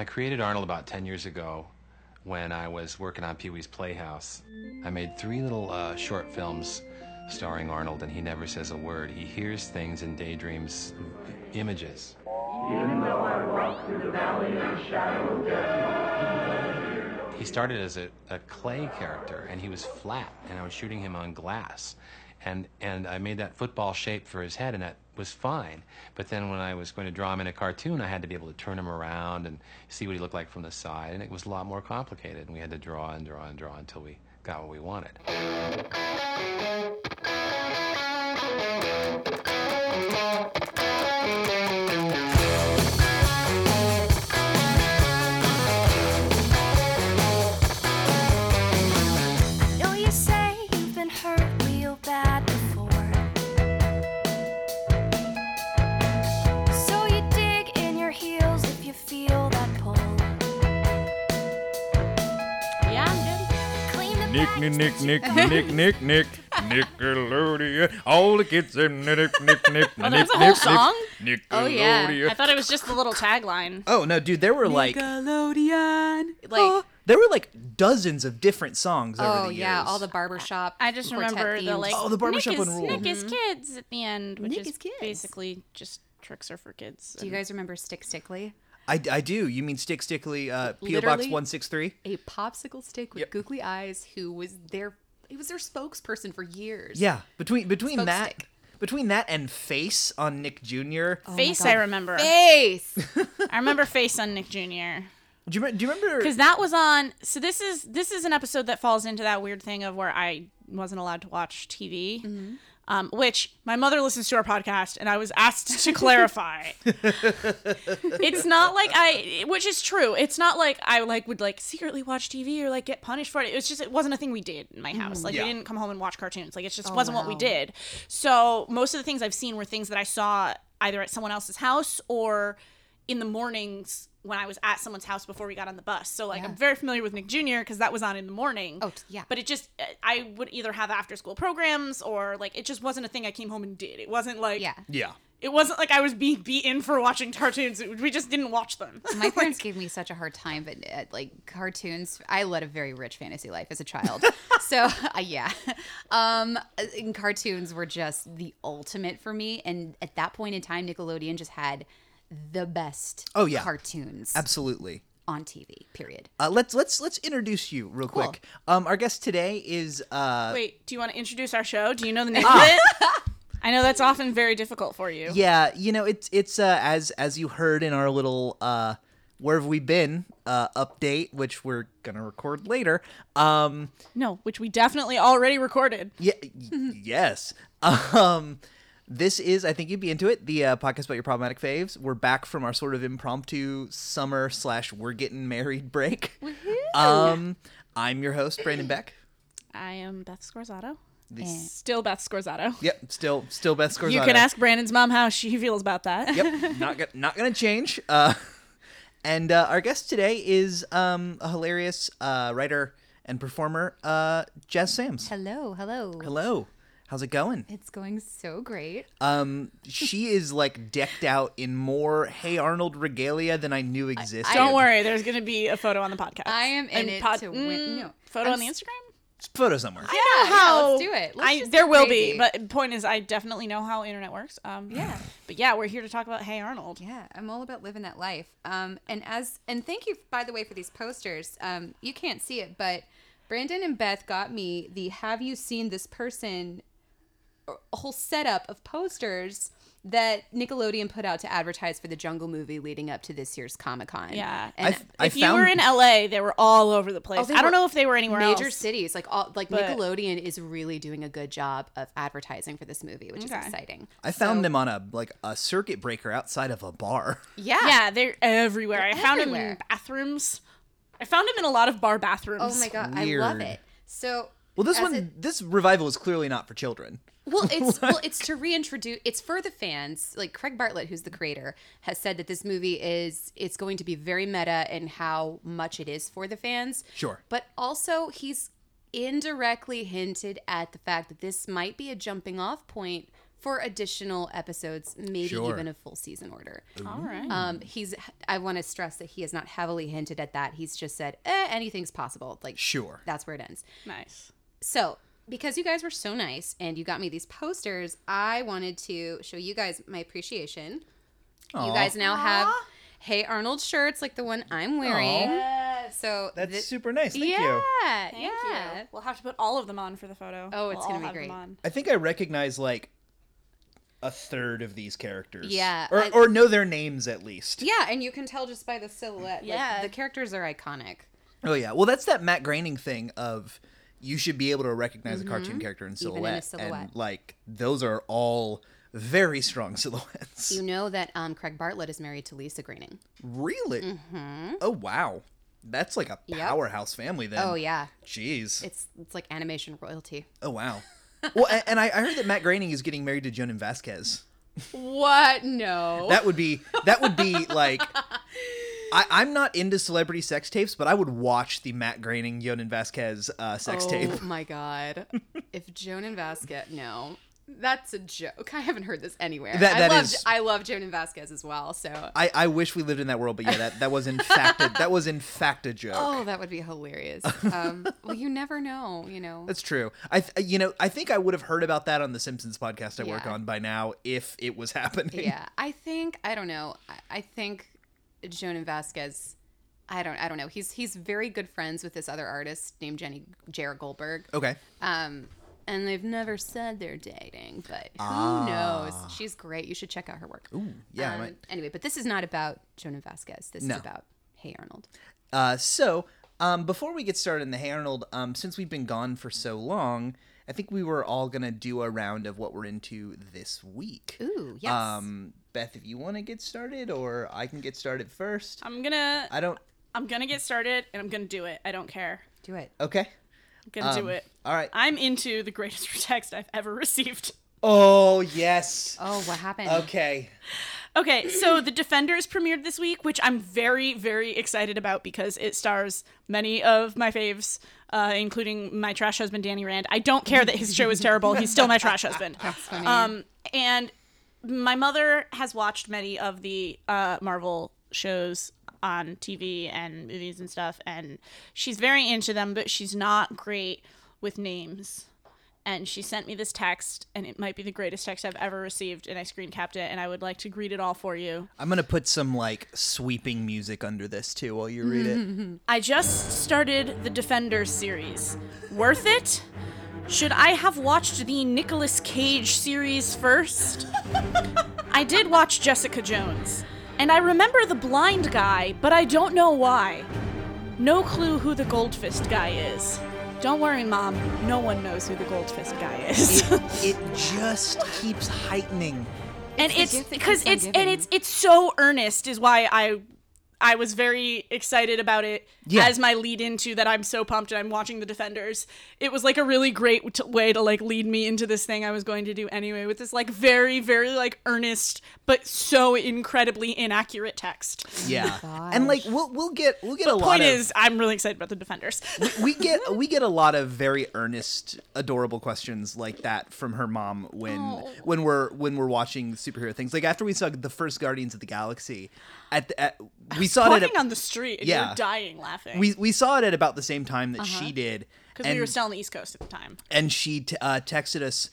I created Arnold about 10 years ago when I was working on Pee Wee's Playhouse. I made three little uh, short films starring Arnold, and he never says a word. He hears things and daydreams images. He started as a, a clay character, and he was flat, and I was shooting him on glass. And, and I made that football shape for his head, and that was fine. But then when I was going to draw him in a cartoon, I had to be able to turn him around and see what he looked like from the side, and it was a lot more complicated. And we had to draw and draw and draw until we got what we wanted. Nick, Nick, Nick, Nick. Nick, Nick, Nick, Nickelodeon. All the kids say Nick, Nick, Nick, oh, Nick, Oh, Nick, there's a Nick, whole song? Nick, Oh, yeah. I thought it was just the little tagline. Oh no, dude, there were like Nickelodeon. Like, oh, there were like dozens of different songs over oh the yeah, years. all the barbershop. I just quartet remember the like Oh, the barbershop Nick is, one rule. Nick is mm-hmm. kids at the end, which Nick is, is kids. basically just tricks are for kids. Do you guys remember Stick Stickly? I, I do. You mean Stick Stickly uh, PO Box one six three? A popsicle stick with Yep. googly eyes who was their he was their spokesperson for years. Yeah, between between Smoke that stick. between that and Face on Nick Jr. Face, Oh my I remember. Face. I remember Face on Nick Jr. Do you, do you remember? because that was on. So this is this is an episode that falls into that weird thing of where I wasn't allowed to watch TV. Mm-hmm. Um, which my mother listens to our podcast, and I was asked to clarify. it's not like I, which is true. It's not like I like would like secretly watch TV or like get punished for it. It was just it wasn't a thing we did in my house. Like Yeah. we didn't come home and watch cartoons. Like it just Oh, wasn't what we did. So most of the things I've seen were things that I saw either at someone else's house or in the mornings when I was at someone's house before we got on the bus. So like I'm very familiar with Nick Jr. because that was on in the morning. Oh, yeah. But it just I would either have after school programs or like it just wasn't a thing I came home and did. It wasn't like Yeah. yeah. it wasn't like I was being beaten for watching cartoons. We just didn't watch them. My parents gave me such a hard time, but uh, like cartoons, I led a very rich fantasy life as a child. so uh, yeah, um, and cartoons were just the ultimate for me. And at that point in time, Nickelodeon just had the best Oh, yeah. cartoons Absolutely. on TV. Period. Uh, let's let's let's introduce you real Cool. quick. Um, our guest today is uh, Wait, do you want to introduce our show? Do you know the name of it? I know that's often very difficult for you. yeah, you know it's it's uh, as as you heard in our little uh, where have we been uh, update, which we're gonna record later. Um, No, which we definitely already recorded. Yeah, y- yes. Um, this is, I think you'd be into it. The uh, podcast about your problematic faves. We're back from our sort of impromptu summer slash we're getting married break. Um, I'm your host Brandon Beck. I am Beth Scorzato. Still Beth Scorzato. Yep, still still Beth Scorzato. You can ask Brandon's mom how she feels about that. Yep, not go- not gonna change. Uh, and uh, our guest today is um, a hilarious uh, writer and performer, uh, Jazz Sams. Hello, hello. Hello, how's it going? It's going so great. Um, she is like decked out in more Hey Arnold regalia than I knew existed. Don't worry, there's going to be a photo on the podcast. I am in And it pod- to win. No, Photo I'm on the s- Instagram? Photo somewhere. Yeah, know how let's do it. Let's I, there will crazy. be, but the point is, I definitely know how internet works. Um, Yeah. but yeah, we're here to talk about Hey Arnold. Yeah, I'm all about living that life. Um, and as and thank you by the way for these posters. Um, you can't see it, but Brandon and Beth got me the "Have you seen this person?" A whole setup of posters that Nickelodeon put out to advertise for the Jungle movie leading up to this year's Comic Con. Yeah. and I've- I if you were in LA, they were all over the place. Oh, I don't know if they were anywhere major else. cities like all like But- Nickelodeon is really doing a good job of advertising for this movie, which Okay. is exciting. I found So- them on a like a circuit breaker outside of a bar. Yeah. Yeah, they're everywhere. I found them in bathrooms. I found them in a lot of bar oh bathrooms. Oh my god, I love it. So Well, this one, it- this revival is clearly not for children. Well, it's well, it's to reintroduce. It's for the fans. Like Craig Bartlett, who's the creator, has said that this movie is it's going to be very meta in how much it is for the fans. Sure. But also, he's indirectly hinted at the fact that this might be a jumping off point for additional episodes, maybe Sure. even a full season order. All right. Um, he's. I want to stress that he has not heavily hinted at that. He's just said, eh, anything's possible. Like, Sure. that's where it ends. nice. So, because you guys were so nice and you got me these posters, I wanted to show you guys my appreciation. You guys now have Hey Arnold shirts like the one I'm wearing. So That's thi- super nice. Thank yeah, you. Thank yeah. you. We'll have to put all of them on for the photo. Oh, it's We'll gonna be have great. I think I recognize like a third of these characters. Yeah, Or, I- or know their names at least. Yeah, and you can tell just by the silhouette. Yeah, Yeah. the characters are iconic. Oh yeah. Well, that's that Matt Groening thing of you should be able to recognize a cartoon character in Mm-hmm. Even in silhouette, a silhouette. and like those are all very strong silhouettes. You know that um, Craig Bartlett is married to Lisa Groening. really? Oh wow. That's like a Yep. powerhouse family then. Oh yeah, Jeez. it's it's like animation royalty. Oh wow. well, and, and I, I heard that Matt Groening is getting married to Jhonen Vasquez. What? No. That would be that would be like. I, I'm not into celebrity sex tapes, but I would watch the Matt Groening Jhonen Vasquez uh, sex oh tape. Oh my god! if Jhonen Vasquez, no, that's a joke. I haven't heard this anywhere. That- that I love is- I love Jhonen Vasquez as well. So I, I wish we lived in that world, but yeah, that, that was in fact a, that was in fact a joke. oh, that would be hilarious. Um, well, you never know. You know. That's true. I th- you know I think I would have heard about that on the Simpsons podcast I work on by now if it was happening. yeah, I think I don't know. I, I think Jhonen Vasquez. I don't. I don't know. He's he's very good friends with this other artist named Jenny Jared Goldberg. Okay. Um, and they've never said they're dating, but who Ah. knows? She's great. You should check out her work. Ooh, yeah. Um. Anyway, but this is not about Jhonen Vasquez. This No. is about Hey Arnold. Uh, so, um, before we get started in the Hey Arnold, um, since we've been gone for so long, I think we were all gonna do a round of what we're into this week. Ooh, yes. Um, Beth, if you want to get started, or I can get started first. I'm gonna I don't. I'm gonna get started and I'm gonna do it. I don't care. Do it. Okay. I'm gonna Um, do it. All right. I'm into the greatest text I've ever received. Oh yes. Oh, what happened? Okay. Okay, so The Defenders premiered this week, which I'm very, very excited about because it stars many of my faves, uh, including my trash husband Danny Rand. I don't care that his show is terrible; he's still my trash husband. That's funny. Um, and my mother has watched many of the uh, Marvel shows on TV and movies and stuff, and she's very into them, but she's not great with names. And she sent me this text, and it might be the greatest text I've ever received, and I screen capped it, and I would like to greet it all for you. I'm gonna put some like sweeping music under this too while you read it. I just started the Defenders series. Worth it? Should I have watched the Nicolas Cage series first? I did watch Jessica Jones, and I remember the blind guy, but I don't know why. No clue who the Goldfist guy is. Don't worry, Mom. No one knows who the Goldfist guy is. it just keeps heightening. and it's because keeps it's and it's it's so earnest is why I I was very excited about it Yeah. as my lead into that I'm so pumped and I'm watching the Defenders. It was like a really great t- way to like lead me into this thing I was going to do anyway with this like very very like earnest but so incredibly inaccurate text. Yeah, and like we'll we'll get we'll get a lot The Point of is, I'm really excited about the Defenders. we get we get a lot of very earnest, adorable questions like that from her mom when oh. when we're when we're watching superhero things. Like after we saw the first Guardians of the Galaxy, at, the, at we saw it at, on the street and Yeah. you're dying laughing. we we saw it at about the same time that she did, because we were still on the East Coast at the time. and she t- uh, texted us.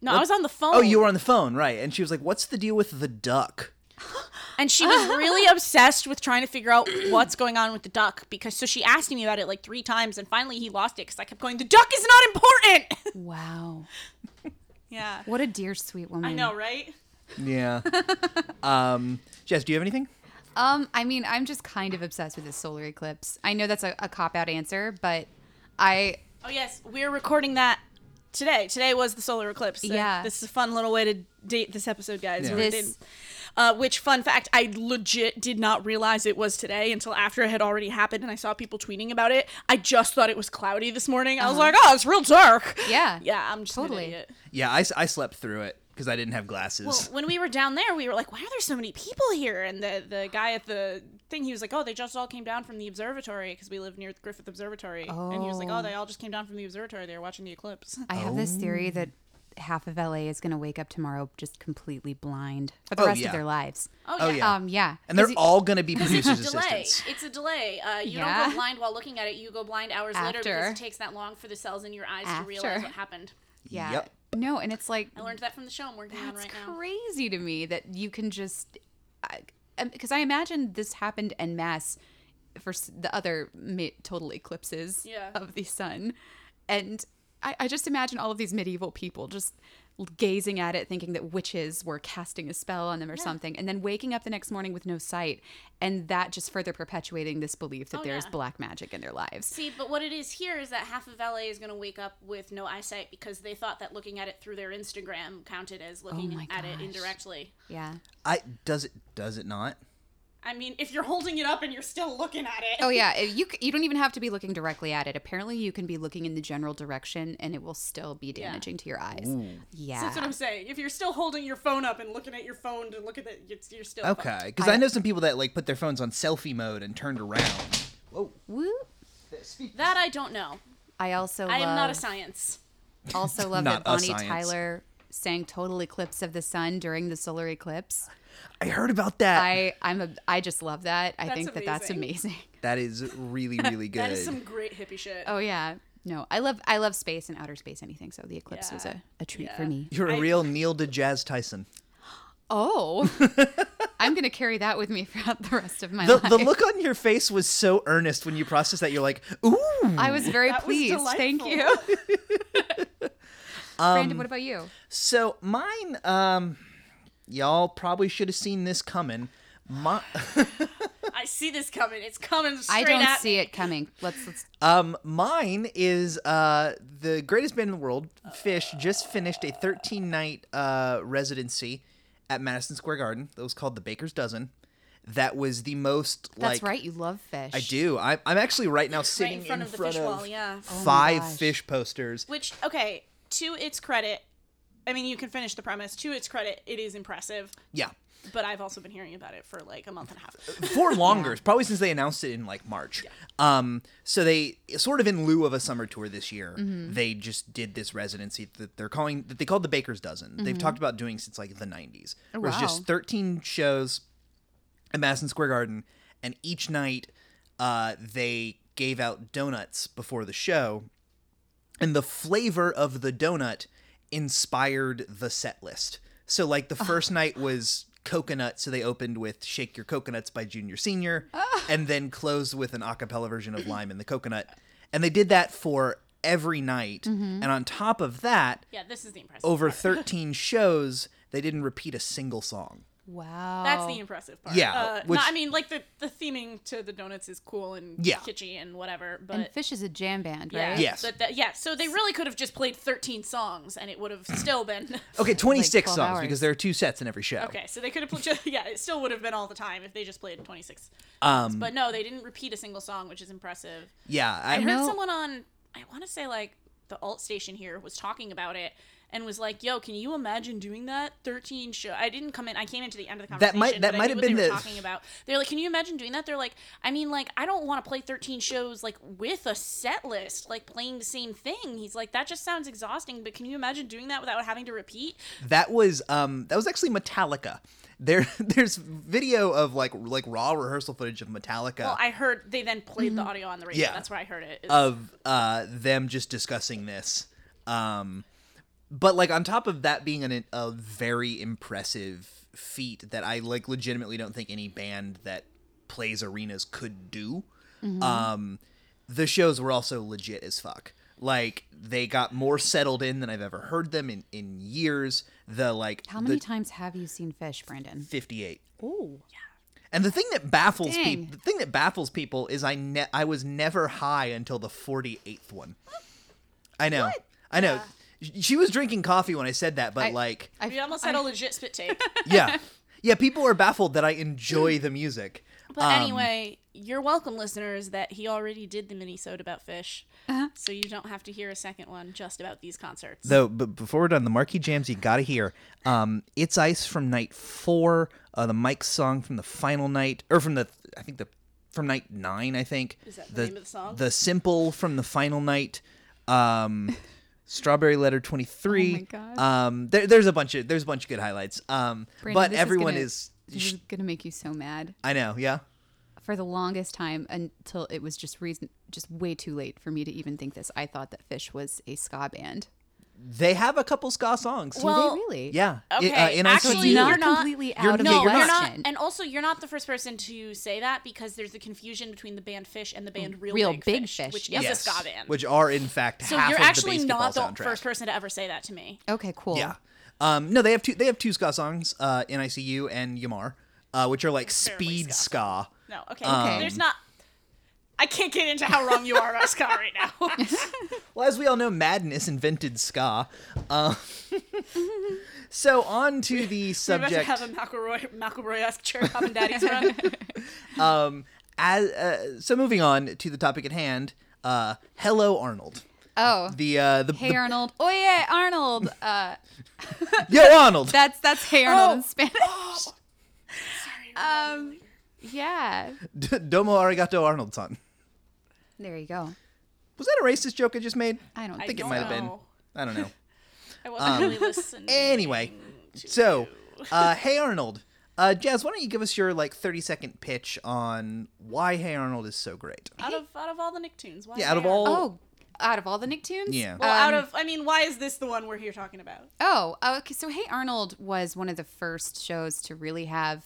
No, I was on the phone. Oh, you were on the phone, right? And she was like, "What's the deal with the duck?" and she was really obsessed with trying to figure out what's going on with the duck because so she asked me about it like three times and finally he lost it because i kept going the duck is not important wow. yeah What a dear, sweet woman. i know right Yeah. um, Jess, do you have anything? Um, I mean, I'm just kind of obsessed with this solar eclipse. I know that's a, a cop out answer, but I oh yes. We're recording that today. Today was the solar eclipse. Uh, Yeah. this is a fun little way to date this episode guys. Yeah. This- uh, which fun fact i legit did not realize it was today until after it had already happened and i saw people tweeting about it. I just thought it was cloudy this morning. I was like oh it's real dark. Yeah. Yeah i'm just Totally. an idiot. Yeah, I, s- I slept through it because I didn't have glasses. Well, when we were down there, we were like, "Why are there so many people here?" And the the guy at the thing, he was like, "Oh, they just all came down from the observatory because we live near the Griffith Observatory." Oh. And he was like, "Oh, they all just came down from the observatory. They were watching the eclipse." I have this Oh. theory that half of LA is going to wake up tomorrow just completely blind for the Oh, rest yeah. of their lives. Oh, yeah. Um, yeah. and they're you- all going to be It's producers' a delay. assistants. It's a delay. Uh, you don't go blind while looking at it. You go blind hours later After. because it takes that long for the cells in your eyes to realize what happened. Yeah. Yep. No, and it's like I learned that from the show I'm working on that's right now. crazy to me that you can just because um, I, imagine this happened en masse for the other total eclipses Yeah. of the sun, and I, I just imagine all of these medieval people just gazing at it, thinking that witches were casting a spell on them or something, and then waking up the next morning with no sight, and that just further perpetuating this belief that Oh, there's yeah. black magic in their lives. See, but what it is here is that half of LA is going to wake up with no eyesight because they thought that looking at it through their Instagram counted as looking oh my at it indirectly. Yeah. I does it does it not? I mean, if you're holding it up and you're still looking at it. Oh yeah, you you don't even have to be looking directly at it. Apparently, you can be looking in the general direction, and it will still be damaging to your eyes. Yeah, So that's what I'm saying. If you're still holding your phone up and looking at your phone to look at it, you're still. Okay, because I, know some people that like put their phones on selfie mode and turned around. Whoa. Woo. That I don't know. I also I am not a science. also love Not that Bonnie. Tyler sang "Total Eclipse of the Sun" during the solar eclipse. I heard about that. I I'm a I just love that. I That's think that that's amazing. amazing. That is really really good. That is some great hippie shit. Oh yeah. No, I love I love space and outer space anything. So the eclipse was a, a treat for me. You're a I- real Neil deJazz Tyson. Oh, I'm gonna carry that with me throughout the rest of my The, life. the look on your face was so earnest when you processed that. You're like, ooh. I was very That was pleased. Thank you. Brandon, what about you? So mine, um, y'all probably should have seen this coming. My, I see this coming. It's coming straight I don't at see me. it coming. Let's let's. um, mine is uh the greatest band in the world. Phish just finished a 13 night uh residency at Madison Square Garden. That was called the Baker's Dozen. That was the most That's like right. You love Phish. I do. I, I'm actually right now Right sitting in front of the Phish wall, yeah. five gosh. Phish posters. Which, okay, to its credit, I mean, you can finish the premise. To its credit, it is impressive. Yeah. But I've also been hearing about it for like a month and a half. for longer, probably since they announced it in like March. Yeah. Um, so they sort of in lieu of a summer tour this year, they just did this residency that they're calling that they called the Baker's Dozen. They've talked about doing since like the '90s. It was just 13 shows at Madison Square Garden, and each night uh, they gave out donuts before the show, and the flavor of the donut inspired the set list. So like the ah. first night was coconut, so they opened with "Shake Your Coconuts" by Junior Senior, ah. and then closed with an a cappella version of "Lime in the Coconut," and they did that for every night. Mm-hmm. And on top of that, Yeah, this is the impressive. over part. 13 shows, they didn't repeat a single song. Wow. That's the impressive part. Yeah, Uh, which- no, I mean, like the the theming to the donuts is cool and Yeah. kitschy and whatever. But and Phish is a jam band, yeah, right? Yes. but that- yeah. So they really could have just played 13 songs and it would have still been. Okay, 26 12 songs hours. because there are two sets in every show. Okay, so they could have played. Yeah, it still would have been all the time if they just played 26. Um, But no, they didn't repeat a single song, which is impressive. yeah, I, I heard know- someone on, I want to say like the alt station here was talking about it and was like, "Yo, can you imagine doing that? 13 show." I didn't come in. I came into the end of the conversation. That might- that might have been were the- talking about. They're like, "Can you imagine doing that?" They're like, "I mean, like, I don't want to play 13 shows like with a set list, like playing the same thing." He's like, "That just sounds exhausting." But can you imagine doing that without having to repeat? that was um that was actually Metallica. There there's video of like like raw rehearsal footage of Metallica Well, I heard they then played the audio on the radio. Yeah. That's where I heard it. is- of uh them just discussing this. Um but like on top of that being an, a very impressive feat that I like legitimately don't think any band that plays arenas could do. Um the shows were also legit as fuck. Like they got more settled in than I've ever heard them in in years. The like How many the times have you seen Phish, Brandon? 58. Oh, yeah. And the thing that baffles people, the thing that baffles people is I ne- I was never high until the 48th one. I know. I know. She was drinking coffee when I said that, but I- like I, we almost had a legit spit take. yeah. Yeah, people are baffled that I enjoy the music. But Um, anyway, you're welcome, listeners, that he already did the mini-sode about Phish. Uh-huh. So you don't have to hear a second one just about these concerts. Though, but before we're done, the marquee jams you gotta hear. Um, "It's Ice" from night four. Uh, the Mike song from the final night, or from the I think the from night nine. I think Is that the name of the song? The simple from the final night. Um, Strawberry Letter 23. Oh. Um, there, there's a bunch of there's a bunch of good highlights. Um, Brandon, but everyone gonna, is. This is gonna make you so mad. I know. Yeah. For the longest time, until it was just reason, just way too late for me to even think this. I thought that Phish was a ska band. They have a couple ska songs. Well, Do they really? yeah. I- Okay, uh, in actually, you're not not- completely you're- of yeah, the you're not. You're question. not, and also you're not the first person to say that because there's a confusion between the band Phish and the band Real, Real Big, Big Fish, Fish, which yes. is a ska band. which are in fact so half you're actually the not the soundtrack. first person to ever say that to me. Okay, cool. Yeah. Um, no, they have two. They have two ska songs, uh, NICU and Ya Mar, uh, which are like Fairly speed ska. ska. No, okay. Um, There's not. I can't get into how wrong you are about ska right now. Well, as we all know, Madness invented ska. Uh, so on to the We're about to subject. have a McElroy, McElroy-esque cherry and daddies run. Um, as uh, so moving on to the topic at hand. Uh, Hello Arnold. Oh, The uh, the, hey the Arnold. Oh yeah, Arnold. Uh, Yo Arnold. that's that's hey Arnold in Spanish. Sorry. Um, yeah. D- Domo arigato Arnold son. There you go. Was that a racist joke I just made? I don't I think think it don't might have been. know. I don't know. I wasn't really listening. Anyway, so uh, Hey Arnold. Uh, Jazz, why don't you give us your like thirty second pitch on why Hey Arnold is so great? out of out of all the Nicktoons, why? Yeah, out of they are- all. Oh, out of all the Nicktoons? Yeah. Well, out Um, of I mean, why is this the one we're here talking about? Oh, okay. So Hey Arnold was one of the first shows to really have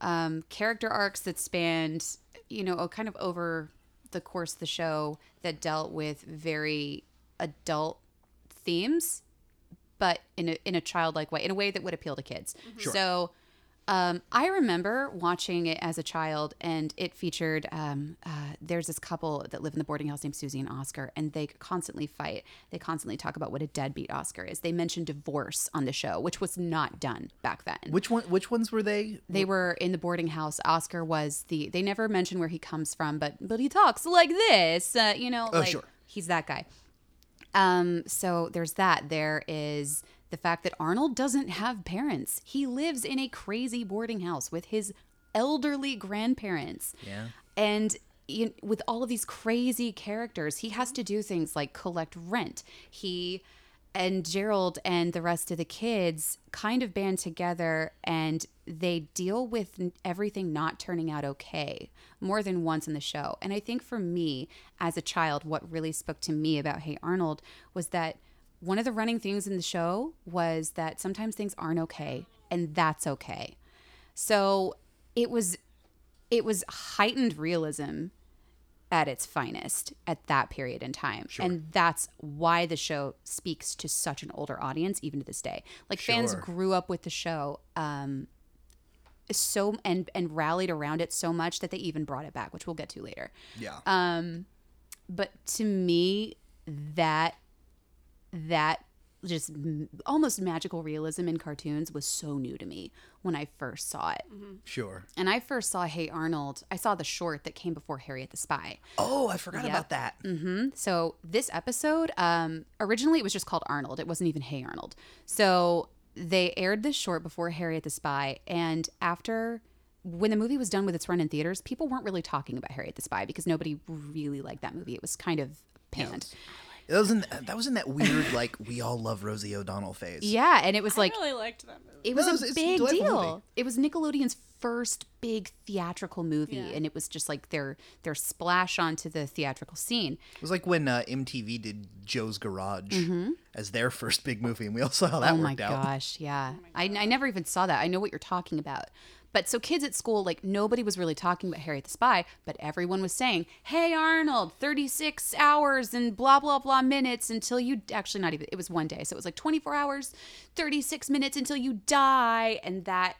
um, character arcs that spanned, you know, kind of over the course of the show that dealt with very adult themes, but in a in a childlike way, in a way that would appeal to kids. So. Um, I remember watching it as a child, and it featured. Um, uh, there's this couple that live in the boarding house named Susie and Oscar, and they constantly fight. They constantly talk about what a deadbeat Oscar is. They mention divorce on the show, which was not done back then. Which one? Which ones were they? They were in the boarding house. Oscar was the. They never mention where he comes from, but but he talks like this. Uh, you know, like sure. he's that guy. Um, so there's that. There is the fact that Arnold doesn't have parents. He lives in a crazy boarding house with his elderly grandparents. Yeah. And you, with all of these crazy characters, he has to do things like collect rent. He and Gerald and the rest of the kids kind of band together and they deal with everything not turning out okay more than once in the show. And I think for me as a child, what really spoke to me about Hey Arnold was that one of the running things in the show was that sometimes things aren't okay and that's okay. So it was it was heightened realism at its finest at that period in time. And that's why the show speaks to such an older audience even to this day. Like fans grew up with the show um so and and rallied around it so much that they even brought it back, which we'll get to later. Yeah. Um but to me that that just almost magical realism in cartoons was so new to me when I first saw it. sure. And I first saw Hey Arnold. I saw the short that came before Harriet the Spy. Oh, I forgot Yep. about that. So this episode, um, originally it was just called Arnold. It wasn't even Hey Arnold. So they aired this short before Harriet the Spy, and after when the movie was done with its run in theaters, people weren't really talking about Harriet the Spy because nobody really liked that movie. It was kind of panned. That was in that was in that weird like we all love Rosie O'Donnell phase. Yeah, and it was like I really liked that movie. it was No, a it's- it's a big deal. movie. It was Nickelodeon's first big theatrical movie, Yeah. and it was just like their their splash onto the theatrical scene. It was like when uh, MTV did Joe's Garage as their first big movie, and we all saw how that worked out. oh my gosh, yeah. I, I never even saw that. I know what you're talking about. But so kids at school, like nobody was really talking about Harriet the Spy, but everyone was saying, "Hey Arnold, 36 hours and blah blah blah minutes until you actually not even it was one day, so it was like 24 hours, 36 minutes until you die," and that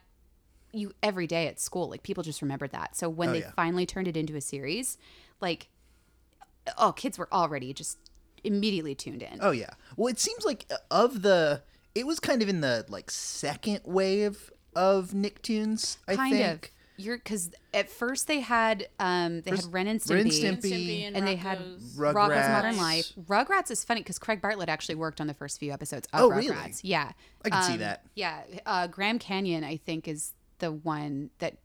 you every day at school, like people just remembered that. So when Oh, they yeah. finally turned it into a series, like oh, kids were already just immediately tuned in. Oh yeah. Well, it seems like uh, of the it was kind of in the like second wave of Nicktoons. I kind think. of you're because at first they had um they had Ren and Stimpy, Ren and Stimpy. and, and they had Rocko's- Rugrats. Modern Life. Rugrats is funny because Craig Bartlett actually worked on the first few episodes of Oh, Rugrats. really? Yeah, I can see Um, that. Yeah, uh, Graham Canyon I think is the one that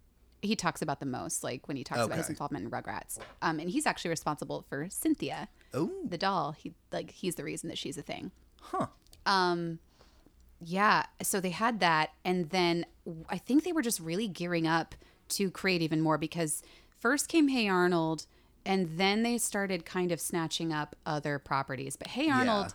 he talks about the most, like when he talks about his involvement in Rugrats. Um, and he's actually responsible for Cynthia, Oh, the doll. He like he's the reason that she's a thing. Huh. Um, yeah. So they had that, and then I think they were just really gearing up to create even more because first came Hey Arnold, and then they started kind of snatching up other properties. But Hey Arnold,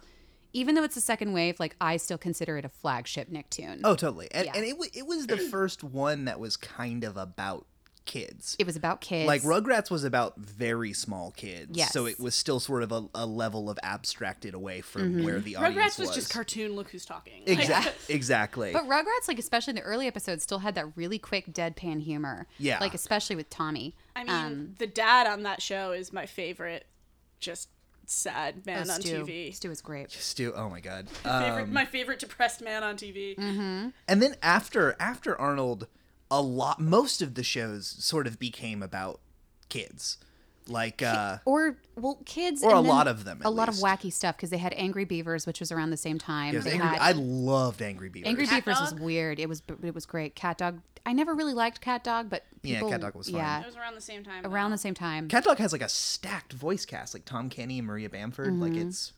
even though it's a second wave, like I still consider it a flagship Nicktoon. Oh, totally. And, Yeah. and it, wa- it was the first one that was kind of about kids. It was about kids. Like Rugrats was about very small kids, Yes. so it was still sort of a, a level of abstracted away from Mm-hmm. where the audience Rugrats was, just cartoon. Look who's talking. Exactly. exactly. But Rugrats, like especially in the early episodes, still had that really quick deadpan humor. Yeah. Like especially with Tommy. I mean, Um, the dad on that show is my favorite. Just sad man oh, on Stu. TV. Stu is great. Stu, oh my god. Favorite, Um, my favorite depressed man on TV. Mm-hmm. and then after after Arnold, a lot most of the shows sort of became about kids, like uh, Or well, kids. Or and a lot of them, at A lot of wacky stuff because they had Angry Beavers, which was around the same time. yes, They Angry, had- I loved Angry Beavers. Angry Cat Beavers was weird. It was it was great. Cat Dog. I never really liked Cat Dog, but Yeah, people, Cat Dog was fun. Yeah, It was around the same time. around though. the same time. Cat Dog has like a stacked voice cast, like Tom Kenny and Maria Bamford. Like Mm-hmm. it's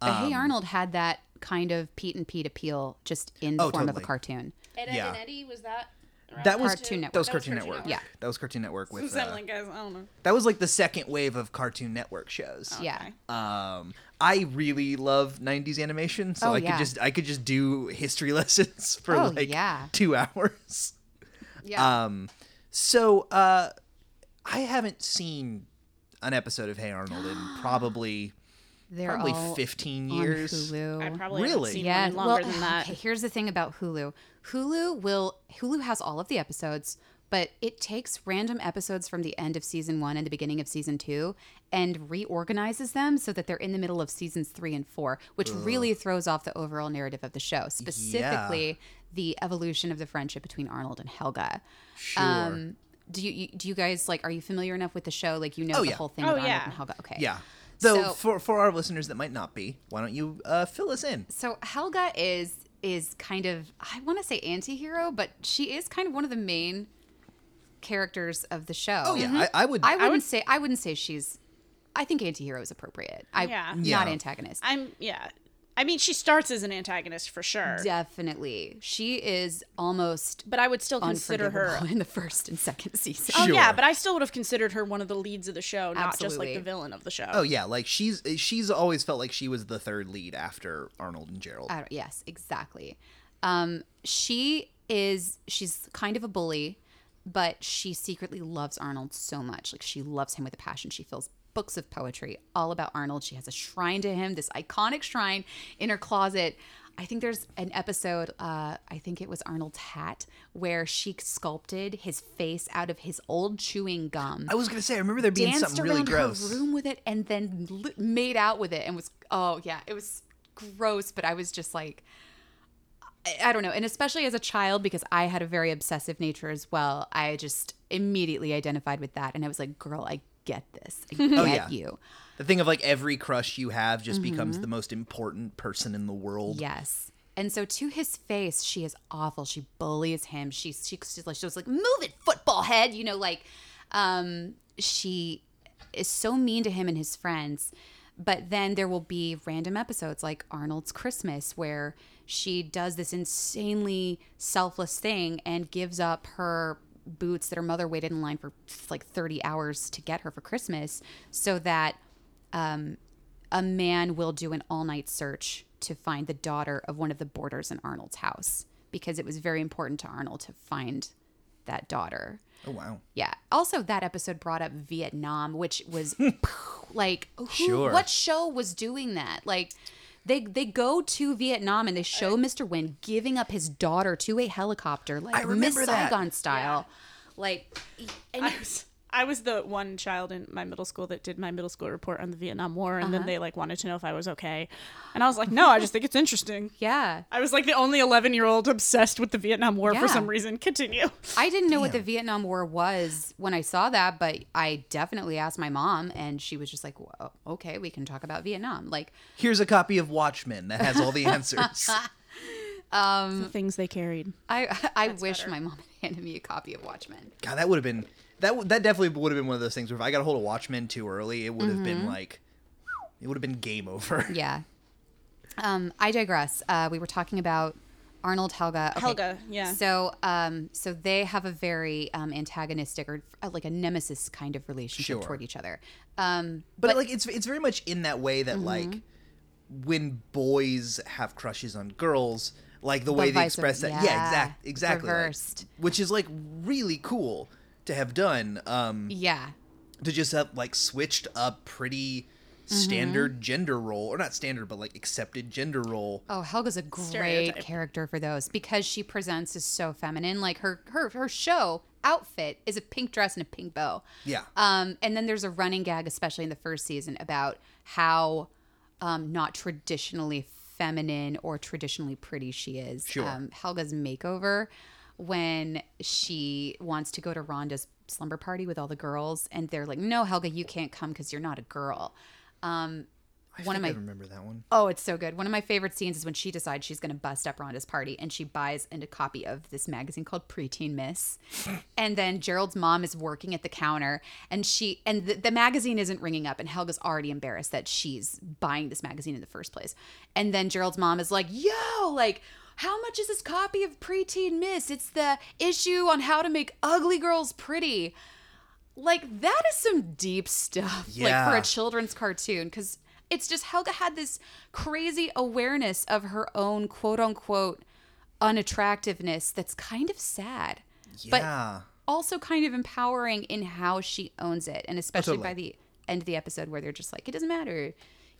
but um, Hey Arnold had that kind of Pete and Pete appeal, just in the Oh, form of a cartoon. Ed, Ed Yeah. and Eddie was that. around that was Cartoon Network. That was That was Cartoon Cartoon Network. Yeah. that was Cartoon Network with. Since Uh, like, guys, I don't know. that was like the second wave of Cartoon Network shows. Yeah. Um, I really love '90s animation, so Oh, I yeah. could just I could just do history lessons for Oh, like yeah. two hours. Yeah. Um, so uh, I haven't seen an episode of Hey Arnold in probably They're probably all 15 on years. Hulu. I probably Really? seen yeah, one longer well, than that. Okay, here's the thing about Hulu. Hulu will Hulu has all of the episodes, but it takes random episodes from the end of season one and the beginning of season two and reorganizes them so that they're in the middle of seasons three and four, which really throws off the overall narrative of the show, specifically the evolution of the friendship between Arnold and Helga. Sure. do you, you do you guys like? Are you familiar enough with the show? Like you know Oh, the yeah. whole thing Oh, with Arnold yeah. and Helga? Okay. yeah. So, So- for for our listeners that might not be, why don't you uh, fill us in? So Helga is is kind of I want to say anti-hero, but she is kind of one of the main characters of the show. Oh yeah, mm-hmm. I, I would. I wouldn't say I wouldn't say she's I think anti-hero is appropriate. I Yeah. not Yeah. antagonist. I'm yeah. I mean, she starts as an antagonist for sure, Definitely. She is almost but I would still consider her. in the first and second season. Oh yeah, but I still would have considered her one of the leads of the show, not just like the villain of the show. oh yeah, like she's she's always felt like she was the third lead after Arnold and Gerald. I don't, yes, exactly. Um, she is she's kind of a bully, but she secretly loves Arnold so much. Like she loves him with a passion. She fills books of poetry all about Arnold. She has a shrine to him, this iconic shrine in her closet. I think there's an episode, uh, I think it was Arnold's hat, where she sculpted his face out of his old chewing gum I was gonna say, I remember there being danced something really gross. her room with it and then li- made out with it and was oh yeah it was gross but i was just like I, I don't know and especially as a child because i had a very obsessive nature as well i just immediately identified with that and i was like girl i get this. I get Oh, yeah. you. The thing of like every crush you have just becomes Mm-hmm. the most important person in the world. yes. And so to his face she is awful. She bullies him. She's she's like she was like move it football head you know like um she is so mean to him and his friends. But then there will be random episodes like arnold's christmas where she does this insanely selfless thing and gives up her boots that her mother waited in line for like 30 hours to get her for christmas so that um, a man will do an all night search to find the daughter of one of the boarders in Arnold's house because it was very important to Arnold to find that daughter. Oh wow. Yeah. Also, that episode brought up Vietnam, which was like, who, Sure. what show was doing that? Like, they they go to Vietnam and they show Mr. Hyunh giving up his daughter to a helicopter, like I Miss. Saigon style. Like, and I was I was the one child in my middle school that did my middle school report on the Vietnam War, and then uh-huh. they like wanted to know if I was okay, and I was like, no, I just think it's interesting. yeah, I was like the only 11 year old obsessed with the Vietnam War Yeah. for some reason. Continue. I didn't know what the Vietnam War was when I saw that, but I definitely asked my mom, and she was just like, well, "Okay, we can talk about Vietnam." Like, Here's a copy of Watchmen that has all the answers. Um, the things they carried. I I wish my mom had handed me a copy of Watchmen. God, that would have been that. w- That definitely would have been one of those things where if I got a hold of Watchmen too early, it would have Mm-hmm. been like, it would have been game over. Yeah, Um, I digress. Uh, we were talking about Arnold Helga. Okay. Helga, yeah. So, um, so they have a very um, antagonistic or uh, like a nemesis kind of relationship Sure. toward each other. Um, but, like it's it's very much in that way that like Mm-hmm. when boys have crushes on girls like the way they vice express that yeah, Yeah, exact exactly like- reversed. which is like really cool to have done um yeah. to just have like switched a pretty Mm-hmm. standard gender role or not standard but like accepted gender role Oh, Helga's a great Stereotype. character for those because she presents as so feminine. Like her her her show outfit is a pink dress and a pink bow. yeah Um, and then there's a running gag, especially in the first season, about how um, not traditionally feminine or traditionally pretty she is. Sure. Um, Helga's makeover when she wants to go to Rhonda's slumber party with all the girls, and they're like, "No, Helga, you can't come because you're not a girl." Um, I one of my I remember that one Oh, it's so good. One of my favorite scenes is when she decides she's going to bust up Rhonda's party and she buys a copy of this magazine called Preteen Miss. and then Gerald's mom is working at the counter and she and the, the magazine isn't ringing up and Helga's already embarrassed that she's buying this magazine in the first place. And then Gerald's mom is like, "Yo, like how much is this copy of Preteen Miss? It's the issue on how to make ugly girls pretty." Like that is some deep stuff like for a children's cartoon cuz it's just Helga had this crazy awareness of her own quote unquote unattractiveness that's kind of sad. yeah But also kind of empowering in how she owns it. And especially totally. by the end of the episode where they're just like, it doesn't matter,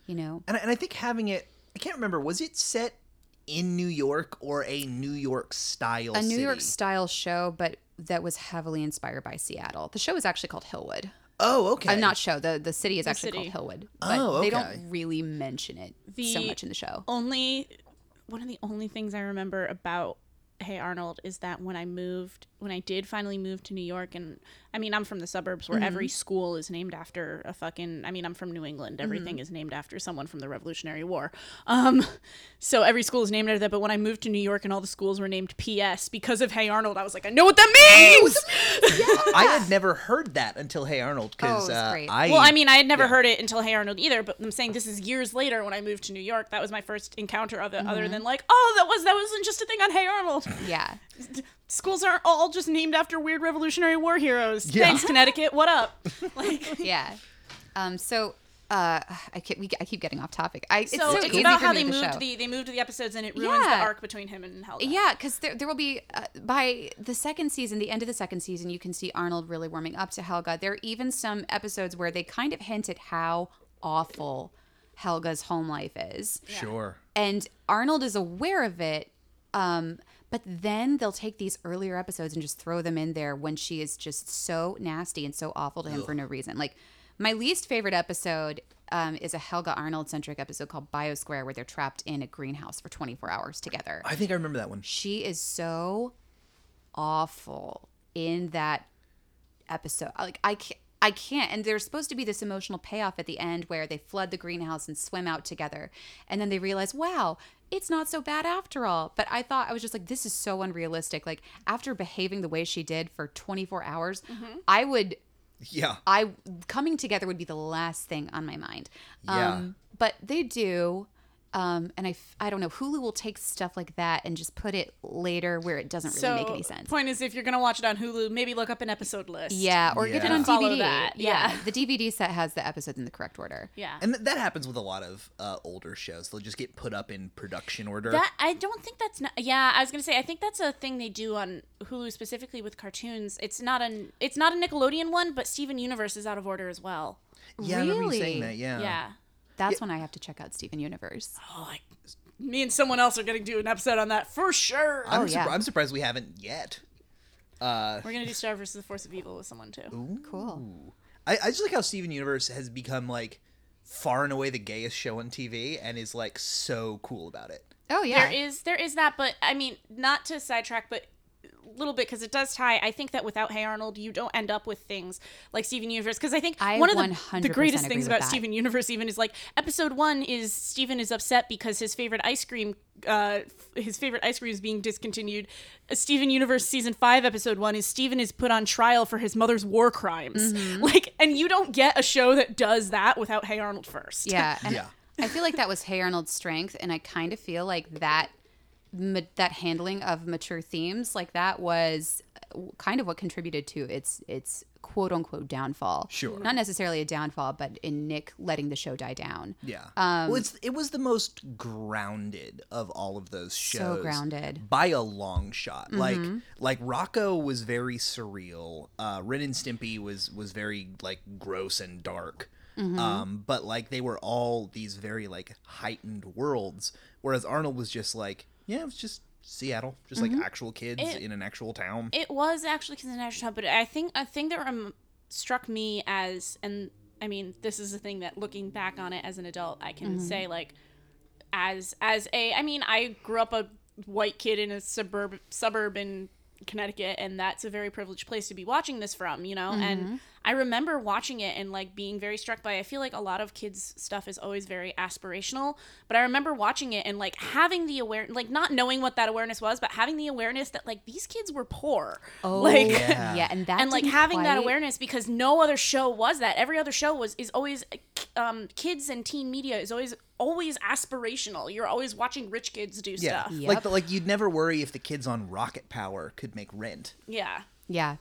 you know. and I, and I think having it i can't remember was it set in new york or a new york style A New city? York style show, but that was heavily inspired by Seattle. The show is actually called Hillwood. oh okay I'm not show. The the city is actually city. called Hillwood. But Oh, they don't really mention it so much in the show. only one of the only things I remember about Hey Arnold is that when I moved, when I did finally move to New York, and I mean, I'm from the suburbs where every school is named after a fucking. I mean, I'm from New England. Everything is named after someone from the Revolutionary War. Um, so every school is named after that. But when I moved to New York and all the schools were named P.S. because of Hey Arnold, I was like, I know what that means. I had never heard that until Hey Arnold because Oh, uh. I Well, I mean, I had never yeah. heard it until Hey Arnold either, but I'm saying this is years later when I moved to New York. That was my first encounter of it, other than like, oh, that was that wasn't just a thing on Hey Arnold. Yeah. Schools aren't all just named after weird Revolutionary War heroes. Yeah. Thanks, Connecticut. What up? Like, Yeah. Um. So, uh, I keep we, I keep getting off topic. I it's so so, it's easy about how they the moved show. the they moved the episodes and it ruins the arc between him and Helga. Yeah, because there, there will be uh, by the second season, the end of the second season, you can see Arnold really warming up to Helga. There are even some episodes where they kind of hint at how awful Helga's home life is, sure and Arnold is aware of it. Um, but then they'll take these earlier episodes and just throw them in there when she is just so nasty and so awful to him for no reason. Like my least favorite episode um, is a Helga Arnold centric episode called Biosquare, where they're trapped in a greenhouse for 24 hours together I think I remember that one. she is so awful in that episode. Like I can't, I can't. And there's supposed to be this emotional payoff at the end where they flood the greenhouse and swim out together, and then they realize, wow, it's not so bad after all. But I thought I was just like, this is so unrealistic. Like after behaving the way she did for 24 hours, I would Yeah. I coming together would be the last thing on my mind. Yeah. Um, but they do. Um, and I, f- I don't know. Hulu will take stuff like that and just put it later where it doesn't really so make any sense. point is, if you're gonna watch it on Hulu, maybe look up an episode list. Yeah, or get it on Follow DVD. that, Yeah. yeah. the DVD set has the episodes in the correct order. yeah. And th- that happens with a lot of uh, older shows. They'll just get put up in production order. That I don't think that's not. Yeah, I was gonna say I think that's a thing they do on Hulu specifically with cartoons. It's not an it's not a Nickelodeon one, but Steven Universe is out of order as well. yeah, I remember you saying that. Yeah. Yeah. That's when I have to check out Steven Universe. Oh, like me and someone else are gonna do an episode on that for sure. I'm, Oh, surpri- yeah. I'm surprised we haven't yet. Uh, We're gonna do Star versus the Force of Evil with someone too. Cool. I, I just like how Steven Universe has become like far and away the gayest show on TV and is like so cool about it. Oh yeah. There is there is that, but I mean, not to sidetrack, but a little bit because it does tie. I think that without Hey Arnold, you don't end up with things like Steven Universe. Because I think I one of the, the greatest things about that. Steven Universe even is like episode one is Steven is upset because his favorite ice cream, uh, his favorite ice cream is being discontinued. Uh, Steven Universe season five episode one is Steven is put on trial for his mother's war crimes. Mm-hmm. Like, and you don't get a show that does that without Hey Arnold first. Yeah. And Yeah. I feel like that was Hey Arnold's strength, and I kind of feel like that ma- that handling of mature themes like that was uh, kind of what contributed to its its quote unquote downfall. Sure. not necessarily a downfall, but in Nick letting the show die down. Yeah. Um, well, it's it was the most grounded of all of those shows. So grounded. by a long shot. Like like Rocko was very surreal. Uh, Ren and Stimpy was was very like gross and dark. Um, but like they were all these very like heightened worlds, whereas Arnold was just like, yeah, it was just Seattle, just like actual kids It- in an actual town. It was actually considered national, Town, but I think a thing that um, struck me as, and I mean, this is the thing that looking back on it as an adult, I can say like, as as a, I mean, I grew up a white kid in a suburb suburb in Connecticut, and that's a very privileged place to be watching this from, you know, and. I remember watching it and like being very struck by. I feel like a lot of kids' stuff is always very aspirational, but I remember watching it and like having the aware, like not knowing what that awareness was, but having the awareness that like these kids were poor. Oh, like yeah. and that and like didn't having that awareness because no other show was that. Every other show was is always um kids and teen media is always always aspirational. You're always watching rich kids do yeah, stuff. like the, like you'd never worry if the kids on Rocket Power could make rent. Yeah. Yeah.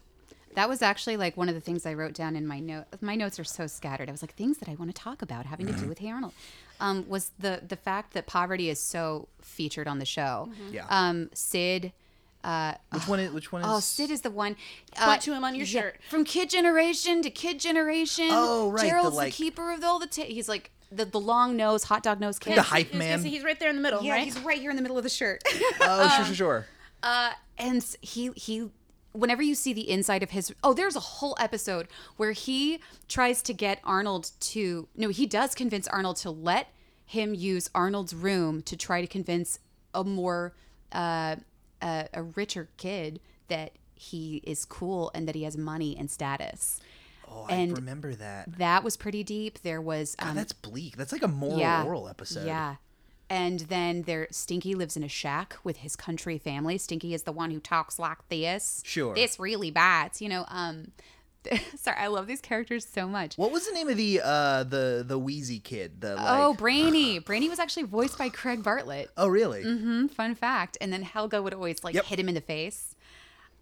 That was actually like one of the things I wrote down in my note. My notes are so scattered. I was like things that I want to talk about having to do with Hey Arnold. Um, was the the fact that poverty is so featured on the show. Yeah. Um, Sid. Which one is which one is Oh, Sid is the one. uh, Point to him on your yeah, shirt. From kid generation to kid generation. Oh, right, the, Gerald's the, like- keeper of all the. Ta- he's like the the long nose, hot dog nose kid. the hype He's- man. He's, right there in the middle, yeah, right? he's right here in the middle of the shirt. Oh, sure, sure, sure. and s- he he whenever you see the inside of his oh there's a whole episode where he tries to get arnold to no he does convince arnold to let him use arnold's room to try to convince a more uh, a, a richer kid that he is cool and that he has money and status Oh, I and remember that. that was pretty deep there was um, God, that's bleak. That's like a moral yeah, oral episode. Yeah. And then there Stinky lives in a shack with his country family. Stinky is the one who talks like this. Sure. This really bites, you know, um sorry, I love these characters so much. What was the name of the uh the the Wheezy kid? The like, oh, Brainy. Brainy was actually voiced by Craig Bartlett. oh really? hmm fun fact. And then Helga would always like Yep. hit him in the face.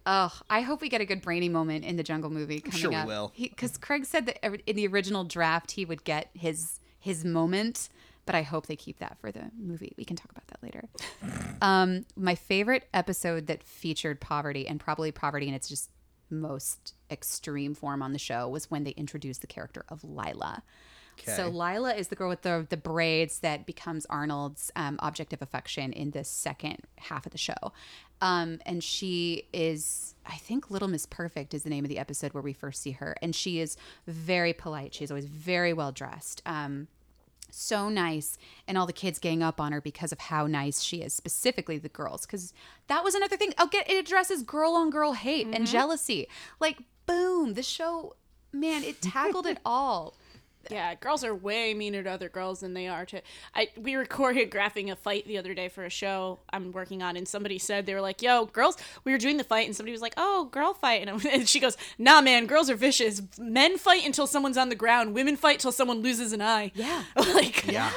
Oh, I hope we get a good Brainy moment in the Jungle movie coming sure we up. will. Because Craig said that in the original draft he would get his his moment, but I hope they keep that for the movie. We can talk about that later. um, my favorite episode that featured poverty and probably poverty in its just most extreme form on the show was when they introduced the character of Lila. So Lila is the girl with the the braids that becomes Arnold's um, object of affection in the second half of the show, um, and she is I think Little Miss Perfect is the name of the episode where we first see her, and she is very polite. She's always very well dressed. Um, so nice and all the kids gang up on her because of how nice she is specifically the girls because that was another thing. I'll get it addresses girl on girl hate and mm-hmm. jealousy. Like boom the show man it tackled it all Yeah, girls are way meaner to other girls than they are to. I we were choreographing a fight the other day for a show I'm working on, and somebody said they were like, "Yo, girls." We were doing the fight, and somebody was like, "Oh, girl fight," and, and she goes, "Nah, man, girls are vicious. Men fight until someone's on the ground. Women fight till someone loses an eye." Yeah. like Yeah.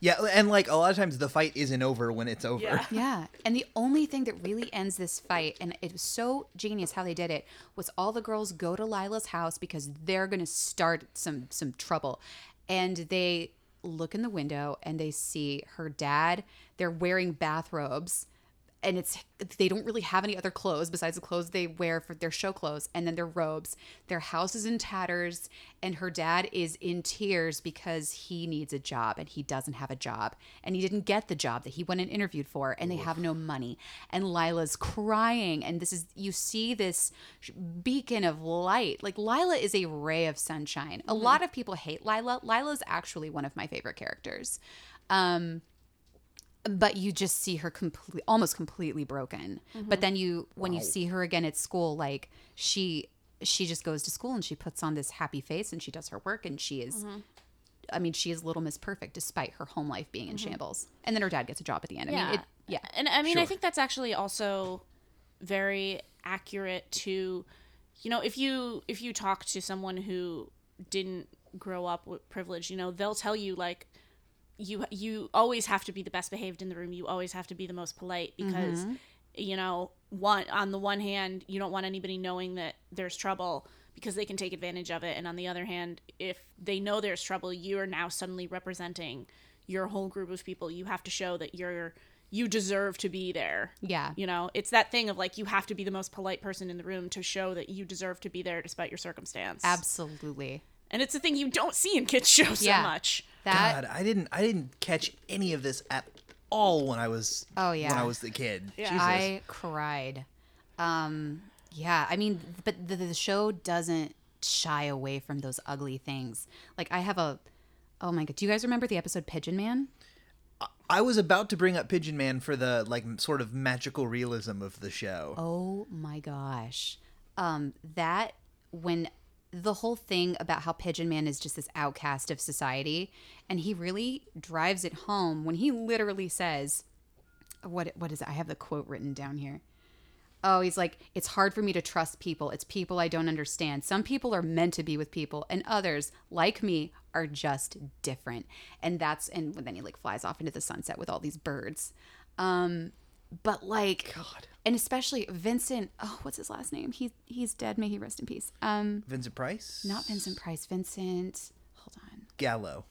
Yeah, and like a lot of times the fight isn't over when it's over. Yeah. Yeah. And the only thing that really ends this fight, and it was so genius how they did it, was all the girls go to Lila's house because they're gonna start some some trouble. And they look in the window and they see her dad, they're wearing bathrobes. And it's they don't really have any other clothes besides the clothes they wear for their show clothes and then their robes. Their house is in tatters and her dad is in tears because he needs a job and he doesn't have a job and he didn't get the job that he went and interviewed for and they have no money. And Lila's crying and this is you see this beacon of light. Like Lila is a ray of sunshine. A lot of people hate Lila. Lila's actually one of my favorite characters. Um but you just see her complete almost completely broken. But mm-hmm. then you when you see her again at school like she she just goes to school and she puts on this happy face and she does her work and she is mm-hmm. I mean, she is Little Miss Perfect despite her home life being in mm-hmm. shambles. And then her dad gets a job at the end. I mean, it, yeah. And I mean, I think that's actually also very accurate to, you know, if you if you talk to someone who didn't grow up with privilege, you know, they'll tell you like you you always have to be the best behaved in the room. You always have to be the most polite because mm-hmm. you know one on the one hand you don't want anybody knowing that there's trouble because they can take advantage of it and on the other hand if they know there's trouble you are now suddenly representing your whole group of people you have to show that you're you deserve to be there Yeah. you know it's that thing of like you have to be the most polite person in the room to show that you deserve to be there despite your circumstance Absolutely. and it's a thing you don't see in kids shows Yeah. so much That God, I didn't I didn't catch any of this at all when I was Oh, yeah when. I was the kid. Yeah. Jesus. I cried. Um, yeah, I mean, but the, the show doesn't shy away from those ugly things. Like I have a, oh my god, do you guys remember the episode Pigeon Man? I was about to bring up Pigeon Man for the like sort of magical realism of the show. Oh my gosh, um, that when the whole thing about how Pigeon Man is just this outcast of society, and he really drives it home when he literally says, "What? What is it? I have the quote written down here." Oh, he's like, it's hard for me to trust people. It's people I don't understand. Some people are meant to be with people, and others, like me, are just different. And that's and then he like flies off into the sunset with all these birds. Um, but like, God. and especially Vincent. Oh, what's his last name? He's he's dead. May he rest in peace. Um, Vincent Price? not Vincent Price. Vincent. Hold on. Gallo.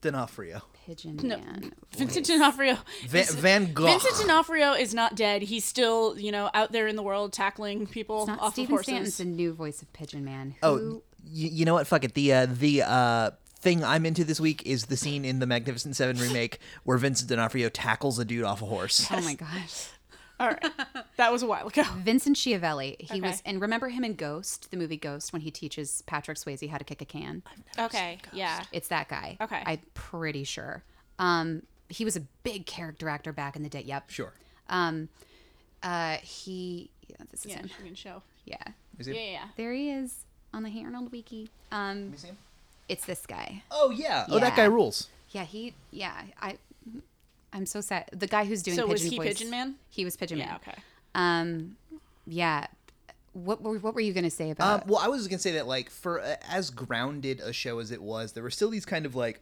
D'Onofrio. Pigeon No. Man. Vincent D'Onofrio. Van, is- Van Gogh. Vincent D'Onofrio is not dead. He's still, you know, out there in the world tackling people It's not off Stephen of Stanton's horses. the new voice of Pigeon Man. Oh, Who, y- you know what? Fuck it. The uh, the uh, thing I'm into this week is the scene in the Magnificent Seven remake where Vincent D'Onofrio tackles a dude off a horse. oh my gosh. All right, that was a while ago. Vincent Schiavelli. He Okay. was, and remember him in Ghost, the movie Ghost, when he teaches Patrick Swayze how to kick a can. Okay, yeah. It's that guy. Okay. I'm pretty sure. Um, he was a big character actor back in the day. Yep. Sure. Um, uh, he. Yeah, this is Yeah, him. I show. Yeah. Is Yeah, yeah, yeah. There he is on the Hey Arnold Wiki. Um, me see him? It's this guy. Oh yeah. Oh, that Yeah. guy rules. Yeah, he. Yeah, I. I'm so sad. The guy who's doing So was he voice. Pigeon Man? He was Pigeon Yeah, Man. okay. Um, yeah. What were what were you gonna say Um, about? well, I was gonna say that like for uh, as grounded a show as it was, there were still these kind of like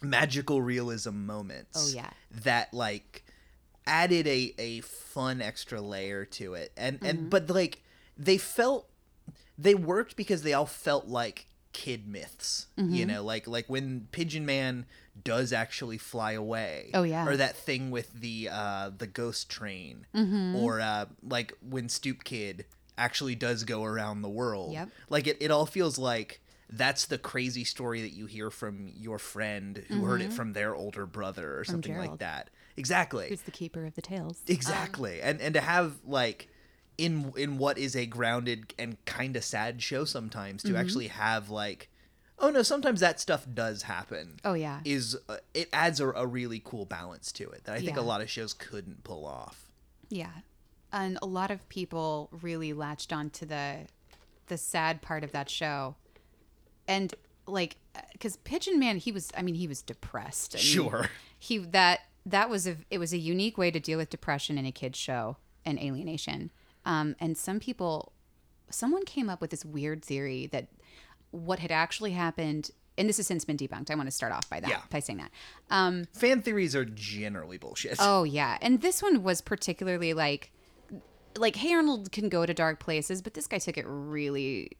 magical realism moments. Oh, yeah. that like added a a fun extra layer to it, and Mm-hmm. and but like they felt they worked because they all felt like kid myths. Mm-hmm. You know, like like when Pigeon Man does actually fly away. Oh, yeah. Or that thing with the uh the ghost train. Mm-hmm. Or uh like when Stoop Kid actually does go around the world. Yep. Like it, it all feels like that's the crazy story that you hear from your friend who heard it from their older brother or something like Mm-hmm. That. Exactly. Who's the keeper of the tales? Exactly. and and to have like in in what is a grounded and kind of sad show sometimes to Mm-hmm. actually have like oh no sometimes that stuff does happen. Oh, yeah. Is uh, it adds a, a really cool balance to it that I think a lot of shows couldn't pull off. Yeah. And a lot of people really latched on to the the sad part of that show. And like cuz Pigeon Man he was I mean he was depressed. I mean, Sure. He that that was a it was a unique way to deal with depression in a kids show and alienation. Um and some people someone came up with this weird theory that what had actually happened and this has since been debunked. I want to start off by that Yeah. by saying that. Um Fan theories are generally bullshit. Oh yeah, and this one was particularly like, like Hey Arnold can go to dark places, but this guy took it really,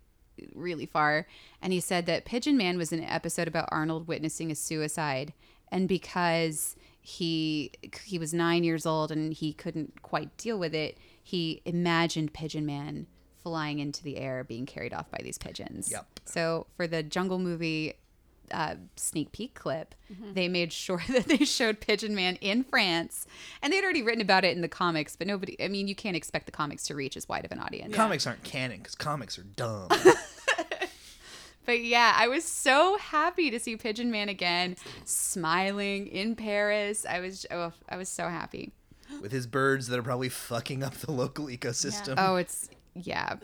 really far. And he said that Pigeon Man was an episode about Arnold witnessing a suicide, and because he he was nine years old and he couldn't quite deal with it, he imagined Pigeon Man flying into the air, being carried off by these pigeons. Yep. So for the Jungle movie uh, sneak peek clip, they made sure that they showed Pigeon Man in France, and they'd already written about it in the comics. But nobody, I mean, you can't expect the comics to reach as wide of an audience. Comics aren't canon because comics are dumb. But yeah, I was so happy to see Pigeon Man again, smiling in Paris. I was, oh, I was so happy. With his birds that are probably fucking up the local ecosystem. Oh, it's yeah,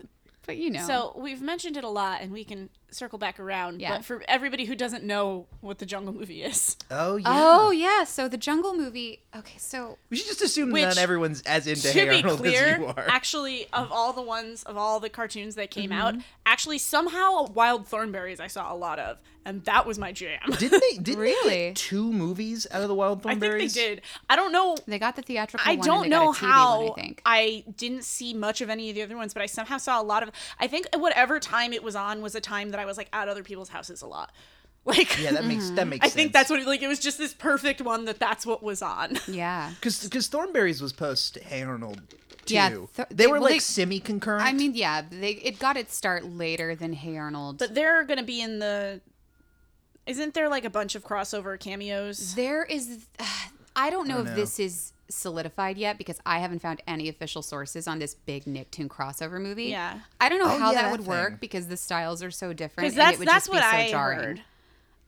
but you know, So we've mentioned it a lot, and we can circle back around. Yeah. But for everybody who doesn't know what the Jungle Movie is, Oh yeah. Oh yeah, so the Jungle movie. Okay, so We should just assume Which, not everyone's as into to Hey be Arnold clear, as you are. actually, of all the ones of all the cartoons that came out, Mm-hmm. actually somehow Wild Thornberrys I saw a lot of, and that was my jam. didn't they? Didn't they Really? get two movies out of the Wild Thornberrys? I think they did. I don't know. they got the theatrical I one. don't and they know got a TV how One, I think. I didn't see much of any of the other ones, but I somehow saw a lot of. I think whatever time it was on was a time that I was like at other people's houses a lot. Like, Yeah, that makes that makes. I think that's what like it was just this perfect one that that's what was on. yeah. because because Thornberrys was post Hey Arnold. Too. Yeah, they, th- they- were well, like they- semi concurrent. I mean, yeah, they it got its start later than Hey Arnold. But they're gonna be in the. Isn't there like a bunch of crossover cameos? There is, I don't know don't if know. this is solidified yet because I haven't found any official sources on this big Nicktoon crossover movie. Yeah. I don't know Oh, how yeah, that that would work because the styles are so different. Because and that's it would that's just what be so I jarring. heard.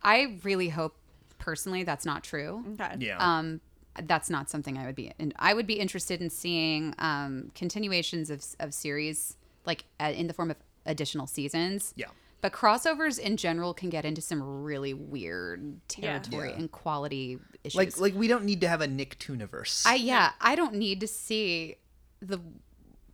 I really hope, personally, that's not true. Okay. yeah. Um, that's not something I would be. And I would be interested in seeing um, continuations of of series like uh, in the form of additional seasons. Yeah. But crossovers in general can get into some really weird territory Yeah. and quality issues. like like we don't need to have a Nicktooniverse. I yeah, I don't need to see the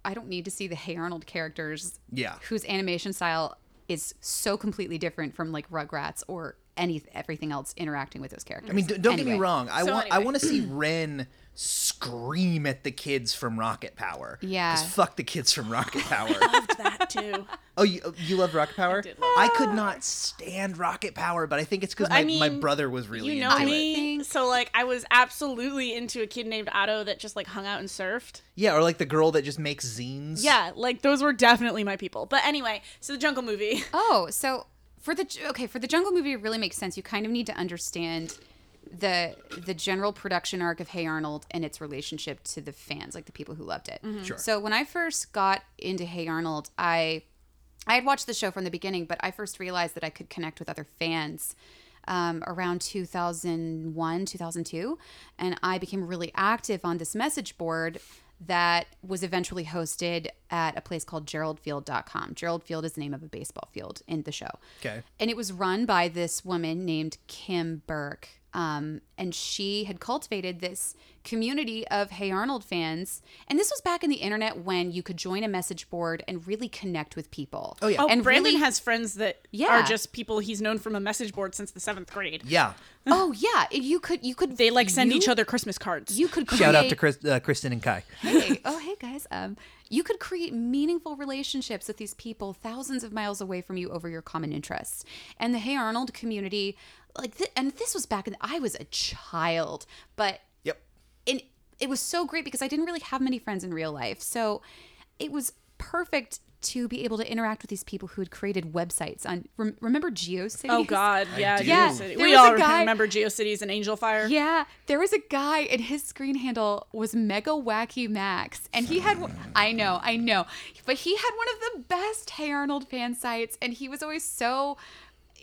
I don't need to see the Hey Arnold characters Yeah. whose animation style is so completely different from like Rugrats or any everything else interacting with those characters. I mean, don't get me wrong. I So want I want to see Ren scream at the kids from Rocket Power. Yeah. 'Cause fuck the kids from Rocket Power. I Loved that too. oh, you oh, you loved Rocket Power? I, did love could not stand Rocket Power, but I think it's because my, I my brother was really you know into it. me, Think- so like I was absolutely into a kid named Otto that just like hung out and surfed. Yeah, or like the girl that just makes zines. Yeah, like those were definitely my people. But anyway, so the Jungle Movie. Oh, so for the okay for the Jungle movie, it really makes sense. You kind of need to understand the the general production arc of Hey Arnold and its relationship to the fans, like the people who loved it. Sure. So when I first got into Hey Arnold, I I had watched the show from the beginning, but I first realized that I could connect with other fans um, around 2001, 2002, and I became really active on this message board that was eventually hosted at a place called geraldfield.com. Gerald Field is the name of a baseball field in the show. Okay. And it was run by this woman named Kim Burke. Um, and she had cultivated this community of Hey Arnold fans. And this was back in the internet when you could join a message board and really connect with people. Oh, yeah. Oh, And Brandon really- has friends that Yeah. are just people he's known from a message board since the seventh grade. Yeah. Oh yeah, you could you could They like send you- each other Christmas cards. You could create, Shout out to Chris, uh, Kristen and Kai. hey, oh hey guys, um, you could create meaningful relationships with these people thousands of miles away from you over your common interests. And the Hey Arnold community, like, th- and this was back in I was a child, but Yep. And it was so great because I didn't really have many friends in real life. So it was perfect to be able to interact with these people who had created websites on rem- remember GeoCities? Oh God, yeah, do. Yeah, We all a guy- remember GeoCities and Angelfire. Yeah, there was a guy and his screen handle was Mega Wacky Max. And he had, I know, I know, but he had one of the best Hey Arnold fan sites. And he was always so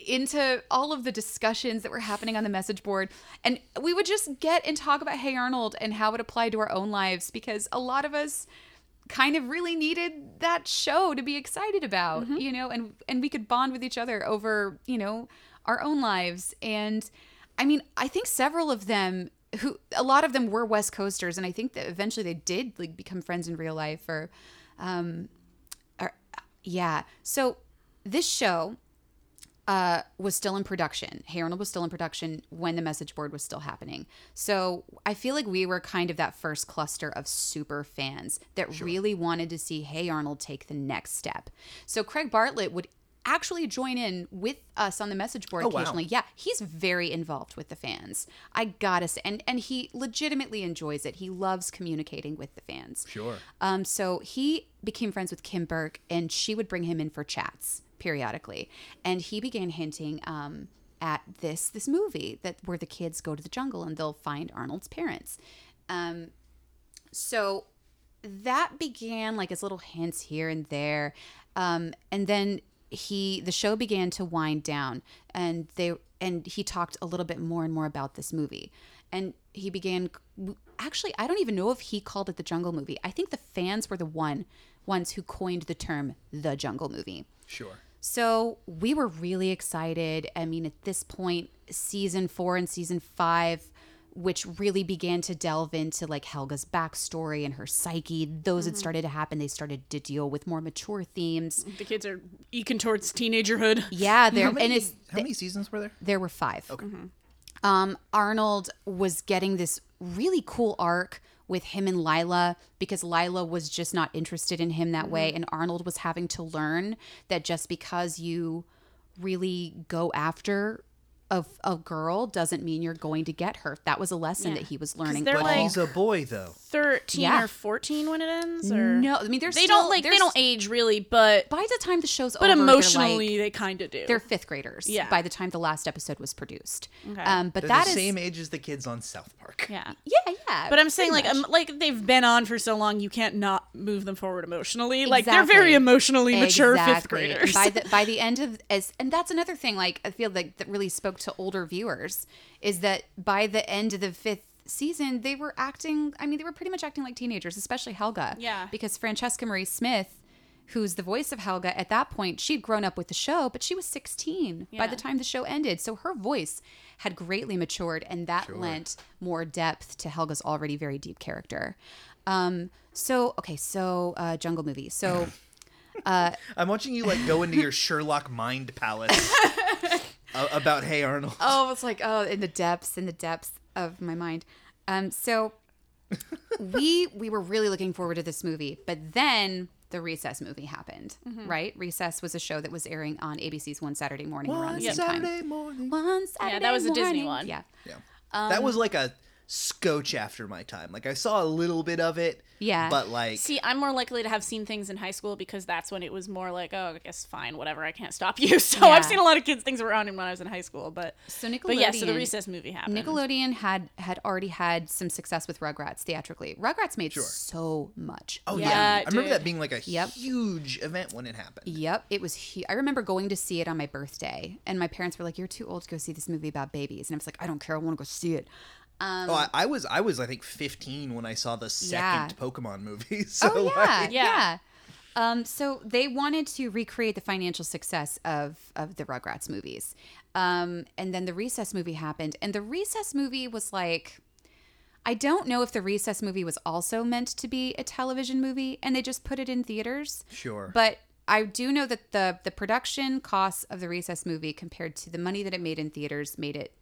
into all of the discussions that were happening on the message board. And we would just get and talk about Hey Arnold and how it applied to our own lives because a lot of us kind of really needed that show to be excited about, you know, and and we could bond with each other over, you know, our own lives. And I mean, I think several of them who a lot of them were West Coasters and I think that eventually they did like become friends in real life or um or yeah. So this show uh, was still in production. Hey Arnold was still in production when the message board was still happening. So I feel like we were kind of that first cluster of super fans that really wanted to see Hey Arnold take the next step. So Craig Bartlett would actually join in with us on the message board Oh, wow. occasionally. Yeah, he's very involved with the fans. I gotta say, and and he legitimately enjoys it. He loves communicating with the fans. Sure. Um, so he became friends with Kim Burke, and she would bring him in for chats periodically. And he began hinting um, at this this movie that where the kids go to the jungle and they'll find Arnold's parents. Um, so that began like as little hints here and there, um, and then he the show began to wind down, and they and he talked a little bit more and more about this movie, and he began. Actually, I don't even know if he called it the Jungle Movie. I think the fans were the one ones who coined the term the Jungle Movie. Sure. So we were really excited. I mean, at this point, season four and season five, which really began to delve into like Helga's backstory and her psyche, those had started to happen. They started to deal with more mature themes. The kids are eking towards teenagerhood. Yeah, there How many, and it's how many seasons were there? there were five. Um, Arnold was getting this really cool arc with him and Lila because Lila was just not interested in him that way, mm-hmm. and Arnold was having to learn that just because you really go after a, a girl doesn't mean you're going to get her. That was a lesson Yeah. that he was learning. they're But like- he's a boy though. 13 Yeah. or 14 when it ends or no, I mean they're they still, don't like they they're don't age really but by the time the show's but over, emotionally they're, like, they kind of do they're fifth graders. Yeah. by the time the last episode was produced. Okay. Um, but They're that the is same age as the kids on South Park. yeah yeah, yeah. but i'm saying like um, like they've been on for so long you can't not move them forward emotionally like they're very Exactly. emotionally mature fifth Exactly. And graders by the by the end of as and that's another thing like I feel like that really spoke to older viewers is that by the end of the fifth season they were acting I mean they were pretty much acting like teenagers, especially Helga. Yeah. Because Francesca Marie Smith who's the voice of Helga at that point she'd grown up with the show but she was 16 by the time the show ended. So her voice had greatly matured and that lent more depth to Helga's already very deep character. Um so okay so uh jungle movie. So Uh, I'm watching you like go into your Sherlock mind palace a- about Hey Arnold. oh it's like oh in the depths in the depths of my mind um so we we were really looking forward to this movie but then the recess movie happened right recess was a show that was airing on abc's one saturday morning around One the same Saturday time morning. one saturday morning. Yeah, that was a Disney one. yeah Yeah. Um, that was like a scotch after my time. Like I saw a little bit of it. Yeah. But like See, I'm more likely to have seen things in high school because that's when it was more like, oh, I guess fine, whatever, I can't stop you. So Yeah. I've seen a lot of kids things around him when I was in high school, but So Nickelodeon but yeah, so the recess movie happened. Nickelodeon had had already had some success with Rugrats theatrically. Rugrats made so much. Oh Yeah, yeah. I remember did. that being like a Yep. huge event when it happened. Yep, it was. Hu- I remember going to see it on my birthday, and my parents were like, "You're too old to go see this movie about babies," and I was like, "I don't care. I want to go see it." Um, oh, I, I was I was I think 15 when I saw the Yeah. second Pokemon movie. So oh yeah, like, yeah. Yeah. Um, so they wanted to recreate the financial success of of the Rugrats movies, um, and then the Recess movie happened, and the Recess movie was like. I don't know if the Recess movie was also meant to be a television movie and they just put it in theaters. Sure. But I do know that the the production costs of the Recess movie compared to the money that it made in theaters made it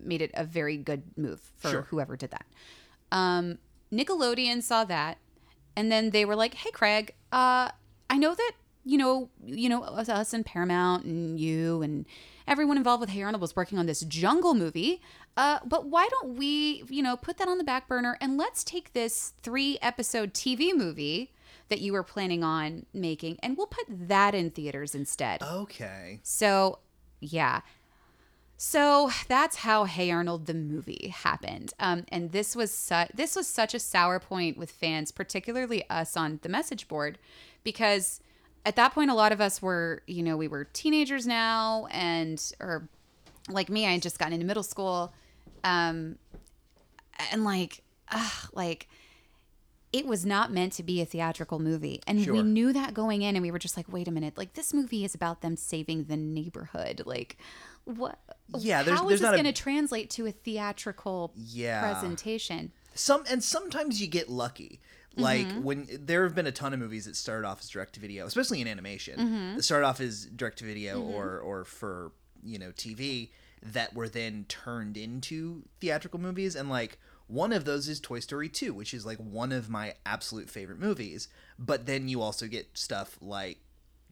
made it a very good move for Sure. whoever did that. Um, Nickelodeon saw that, and then they were like, "Hey, Craig, uh, I know that you know you know us, us and Paramount and you and everyone involved with Hey Arnold was working on this Jungle movie. Uh, but why don't we you know put that on the back burner and let's take this three episode TV movie." That you were planning on making, and we'll put that in theaters instead. Okay. So, yeah. So that's how Hey Arnold the movie happened, um, and this was su- this was such a sour point with fans, particularly us on the message board, because at that point a lot of us were, you know, we were teenagers now, and or like me, I had just gotten into middle school, um, and like, ugh, like it was not meant to be a theatrical movie. And we knew that going in and we were just like wait a minute. Like this movie is about them saving the neighborhood. Like what Yeah, there's- how is there's this not a- going to translate to a theatrical Yeah. presentation Some and sometimes you get lucky. Like Mm-hmm. when there have been a ton of movies that started off as direct to video, especially in animation. Mm-hmm. That started off as direct to video or or for, you know, TV that were then turned into theatrical movies and like one of those is Toy Story 2, which is like one of my absolute favorite movies. But then you also get stuff like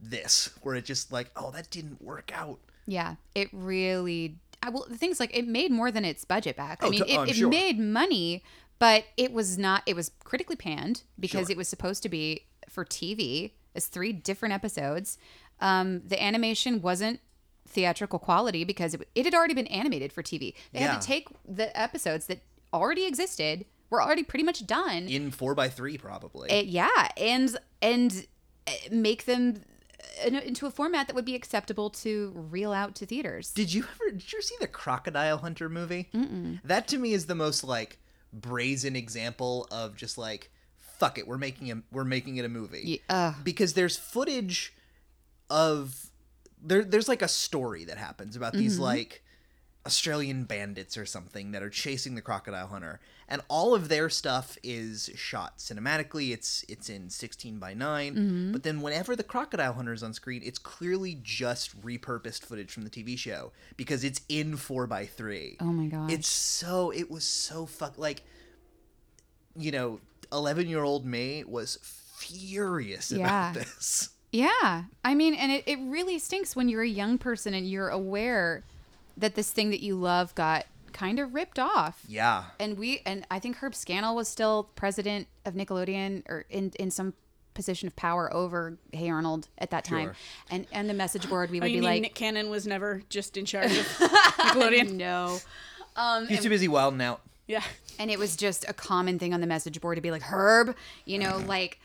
this where it just like, oh, that didn't work out. Yeah it really I, will. the thing's like it made more than its budget back i Oh, mean to- oh, it, I'm it sure. made money but it was not it was critically panned because Sure. it was supposed to be for tv as three different episodes um, the animation wasn't theatrical quality because it, it had already been animated for tv they Yeah. had to take the episodes that already existed were already pretty much done In four by three, probably. uh, yeah, and and uh, make them into a format that would be acceptable to reel out to theaters. Did you ever did you ever see the Crocodile Hunter movie? Mm-mm. That to me is the most like brazen example of just like fuck it, we're making a we're making it a movie. Ye- ugh. Because there's footage of there there's like a story that happens about these mm-hmm. like Australian bandits or something that are chasing the crocodile hunter, and all of their stuff is shot cinematically. It's it's in 16 by 9 mm-hmm. but then whenever the crocodile hunter is on screen, it's clearly just repurposed footage from the TV show because it's in 4 by 3 Oh my god! It's so it was so fuck like, you know, 11 year old me was furious Yeah. about this. Yeah. I mean, and it, it really stinks when you're a young person and you're aware that this thing that you love got kind of ripped off. Yeah. And we and I think Herb Scannell was still president of Nickelodeon or in in some position of power over Hey Arnold at that time. Sure. And and the message board we Oh, would you be mean like Nick Cannon was never just in charge of Nickelodeon? no. Um He's too busy wilding out. Yeah. and it was just a common thing on the message board to be like Herb, you know, like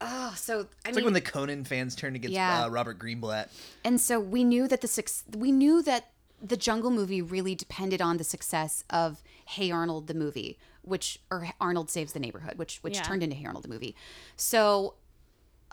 oh, so I It's mean like when the Conan fans turned against Yeah. uh, Robert Greenblatt. And so we knew that the suc- we knew that the Jungle movie really depended on the success of Hey Arnold the movie, which or Arnold Saves the Neighborhood, which which Yeah. turned into Hey Arnold the movie. So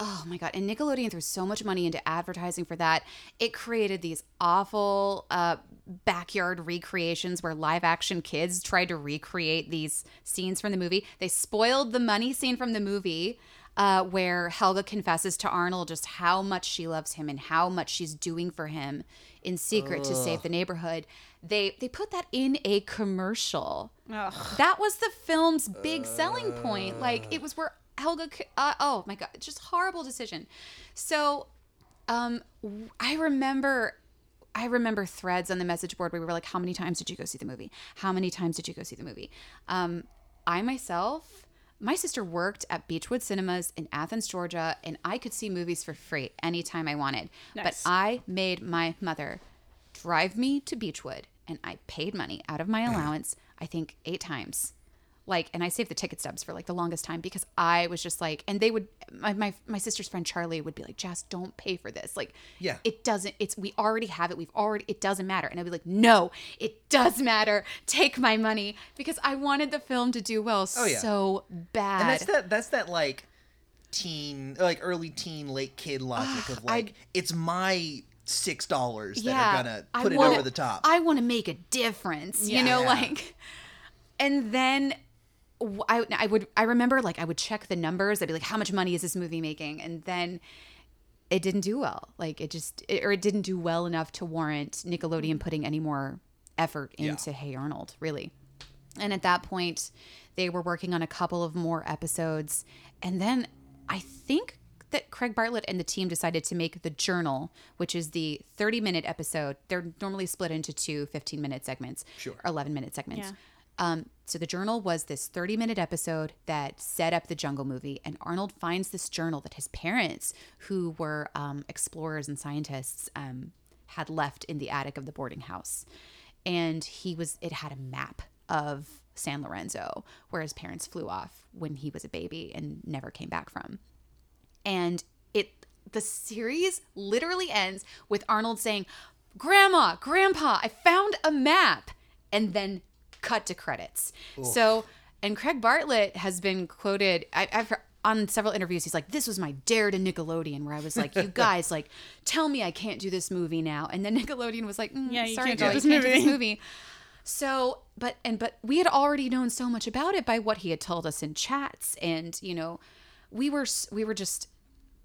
oh my god, and Nickelodeon threw so much money into advertising for that. It created these awful uh backyard recreations where live action kids tried to recreate these scenes from the movie. They spoiled the money scene from the movie uh, where Helga confesses to Arnold just how much she loves him and how much she's doing for him in secret to save the neighborhood. They they put that in a commercial. That was the film's big selling point. Like it was where Helga. Uh, oh my god, just horrible decision. So, um, I remember. I remember threads on the message board where we were like, "How many times did you go see the movie? How many times did you go see the movie?" Um, I myself, my sister worked at Beechwood Cinemas in Athens, Georgia, and I could see movies for free anytime I wanted. But I made my mother drive me to Beechwood, and I paid money out of my allowance. I think eight times. Like, and I saved the ticket stubs for like the longest time because I was just like, and they would, my, my, my sister's friend Charlie would be like, Jess, don't pay for this. Like, Yeah. it doesn't, it's, we already have it. We've already, it doesn't matter. And I'd be like, no, it does matter. Take my money because I wanted the film to do well Oh, yeah. so bad. And that's that that's that like teen like early teen late kid logic of like it's my six dollars that are gonna put it wanna- over the top. I want to make a difference, you know, Yeah. like, and then I, I would, I remember like I would check the numbers. I'd be like, how much money is this movie making? And then it didn't do well. Like it just, it, or it didn't do well enough to warrant Nickelodeon putting any more effort Yeah. into Hey Arnold, really. And at that point, they were working on a couple of more episodes. And then I think that Craig Bartlett and the team decided to make The Journal, which is the 30 minute episode. They're normally split into two 15 minute segments, Sure. or 11 minute segments. Yeah. Um, so the journal was this 30 minute episode that set up the jungle movie and arnold finds this journal that his parents who were um, explorers and scientists um, had left in the attic of the boarding house. And he was it had a map of san lorenzo where his parents flew off when he was a baby and never came back from. And it the series literally ends with Arnold saying, "Grandma, Grandpa, I found a map," and then cut to credits. So, and Craig Bartlett has been quoted. I, I've heard, on several interviews. He's like, "This was my dare to Nickelodeon," where I was like, "You guys, like, tell me I can't do this movie now," and then Nickelodeon was like, mm, Yeah, you "Sorry, can't do this you can't do movie." this movie." So, but and but we had already known so much about it by what he had told us in chats, and you know, we were s- we were just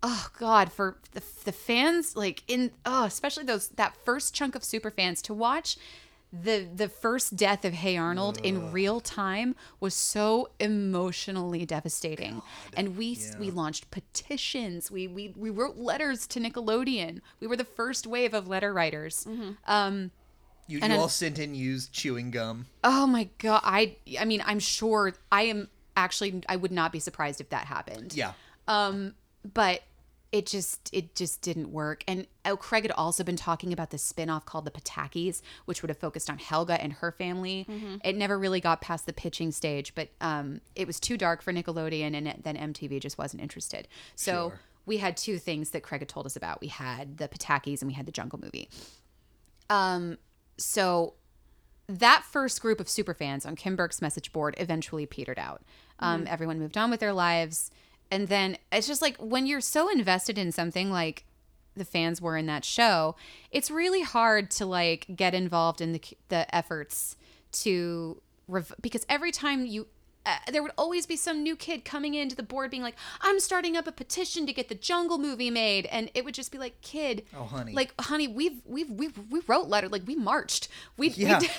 oh god for the, the fans like in oh especially those that first chunk of super fans to watch the the first death of Hey Arnold in real time was so emotionally devastating and we we launched petitions we, we we wrote letters to Nickelodeon we were the first wave of letter writers um you you all sent in used chewing gum. Oh my god! I I mean, I'm sure I am actually. I would not be surprised if that happened. Yeah. Um, but it just it just didn't work. And oh, Craig had also been talking about this spin-off called the Patakis, which would have focused on Helga and her family. It never really got past the pitching stage, but um, it was too dark for Nickelodeon, and then MTV just wasn't interested. So. Sure. We had two things that Craig had told us about. We had the Patakis and we had the Jungle Movie. Um, so that first group of superfans on Kim Burke's message board eventually petered out. Um, Everyone moved on with their lives. And then it's just like when you're so invested in something like the fans were in that show, it's really hard to like get involved in the the efforts to rev- because every time you uh, there would always be some new kid coming into the board being like, "I'm starting up a petition to get the Jungle movie made," and it would just be like, "Kid, Oh, honey. like, honey, we've we've we we wrote letter, like we marched, we Yeah. we, did,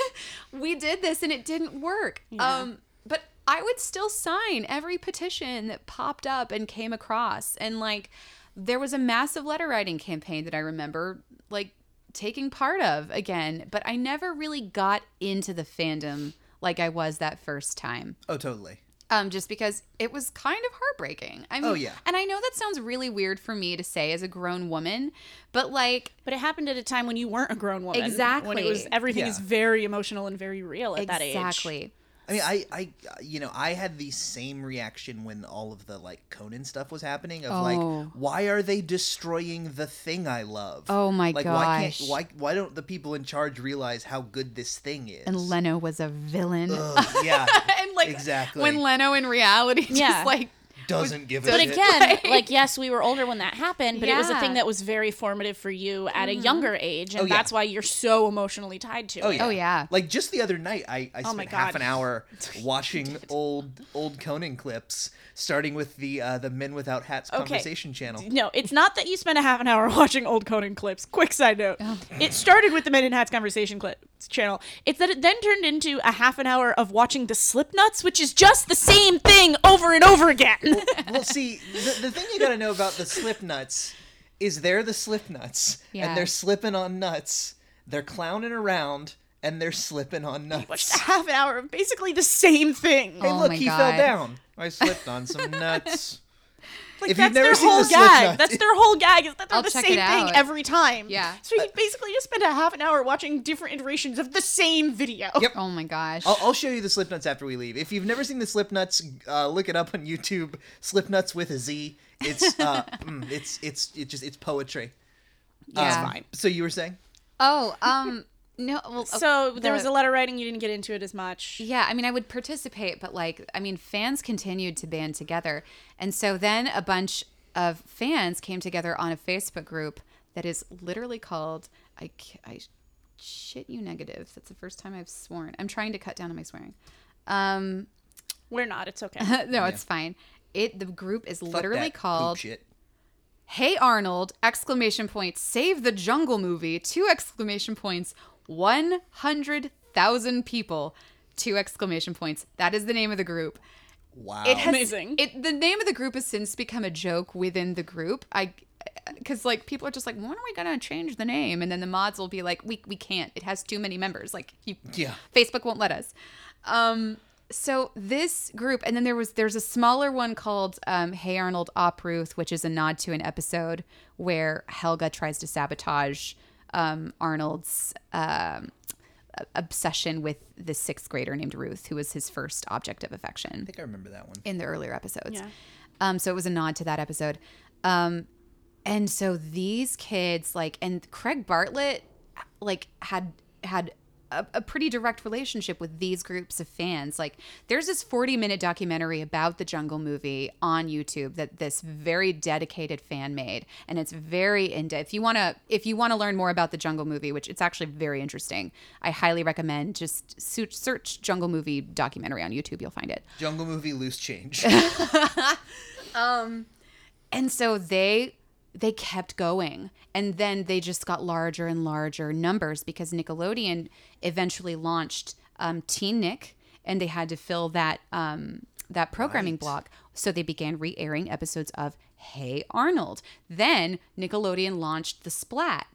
we did this, and it didn't work." Um, but I would still sign every petition that popped up and came across, and like, there was a massive letter writing campaign that I remember, like taking part of again, but I never really got into the fandom like I was that first time. Oh, totally. Um, just because it was kind of heartbreaking. I mean, Oh, yeah. and I know that sounds really weird for me to say as a grown woman, but like, But it happened at a time when you weren't a grown woman. Exactly. When it was everything Yeah. is very emotional and very real at that age. exactly. I mean, I, I, you know, I had the same reaction when all of the like Conan stuff was happening. Of Oh. like, why are they destroying the thing I love? Oh my like, Why can't why why don't the people in charge realize how good this thing is? And Leno was a villain. Ugh, yeah, and like, exactly. when Leno in reality just Yeah. like doesn't give a But shit. again, like yes, we were older when that happened, but it was a Yeah. thing that was very formative for you at a younger age, and Oh, yeah. that's why you're so emotionally tied to Oh it. yeah. Oh, yeah. Like just the other night, I, I Oh, spent my half God. an hour watching old old Conan clips, starting with the uh, the Men Without Hats Okay. conversation channel. No, it's not that you spent a half an hour watching old Conan clips. Quick side note. Oh. It started with the Men in Hats conversation clips channel. It's that it then turned into a half an hour of watching the Slipnuts, which is just the same thing over and over again. well, see, the, the thing you got to know about the slip nuts is they're the slip nuts, Yeah. and they're slipping on nuts. They're clowning around, and they're slipping on nuts. Watched a half an hour of basically the same thing. hey, Oh look, he God. fell down. I slipped on some nuts. Like If that's their whole the gag. Slipknot- That's their whole gag. Is that they're I'll the same thing out. every time. Yeah. So you basically just spend a half an hour watching different iterations of the same video. Yep. oh my gosh. I'll, I'll show you the slip nuts after we leave. If you've never seen the slip nuts, uh, look it up on YouTube. Slip nuts with a Z. It's uh, mm, it's it's it's just it's poetry. yeah. Um, So you were saying? Oh, um, no. Well, So there was the- a letter writing. You didn't get into it as much. Yeah, I mean, I would participate, but like, I mean, fans continued to band together. And so then a bunch of fans came together on a Facebook group that is literally called, I, I shit you negative. That's the first time I've sworn. I'm trying to cut down on my swearing. Um, We're not. It's okay. no, it's fine. It, the group is Fuck literally that poop called shit. Hey Arnold! Exclamation point! Save the Jungle Movie! Two exclamation points! One hundred thousand people! Two exclamation points! That is the name of the group. Wow. It has, Amazing. It the name of the group has since become a joke within the group. I because like people are just like, when are we gonna change the name? And then the mods will be like, we we can't. It has too many members. Like you, Yeah. Facebook won't let us. Um, so this group, and then there was there's a smaller one called um, Hey Arnold Op Ruth, which is a nod to an episode where Helga tries to sabotage um, Arnold's um, obsession with the sixth grader named Ruth, who was his first object of affection I think I remember that one. in the earlier episodes. Yeah. Um, so it was a nod to that episode. Um, and so these kids, like, and Craig Bartlett, like, had had a, a pretty direct relationship with these groups of fans. Like, there's this 40 minute documentary about the Jungle movie on YouTube that this very dedicated fan made, and it's very in depth. If you want to, if you want to learn more about the Jungle movie, which it's actually very interesting, I highly recommend just search Jungle movie documentary on YouTube. You'll find it. Jungle movie loose change. um, and so they they kept going. And then they just got larger and larger numbers because nickelodeon eventually launched um, teen nick and they had to fill that um, that programming block. So they began re-airing episodes of hey arnold. Then nickelodeon launched the splat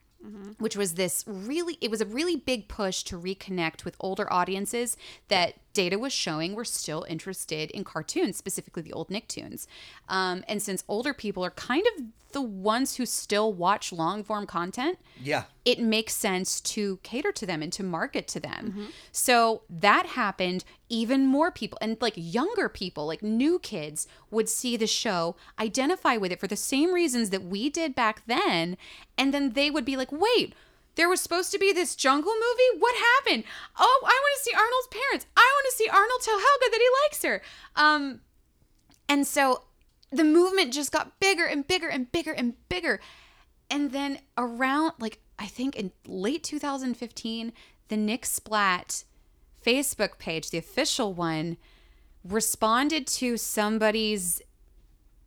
which was this really it was a really big push to reconnect with older audiences that data was showing were still interested in cartoons specifically the old nicktoons um, and since older people are kind of the ones who still watch long form content yeah. it makes sense to cater to them and to market to them. So that happened. Even more people and like younger people, like new kids, would see the show, identify with it for the same reasons that we did back then. And then they would be like, wait, there was supposed to be this jungle movie? What happened? Oh, I want to see Arnold's parents. I want to see Arnold tell Helga that he likes her. Um, and so the movement just got bigger and bigger and bigger and bigger. and then around like I think in late 2015, the Nick Splat Facebook page, the official one, responded to somebody's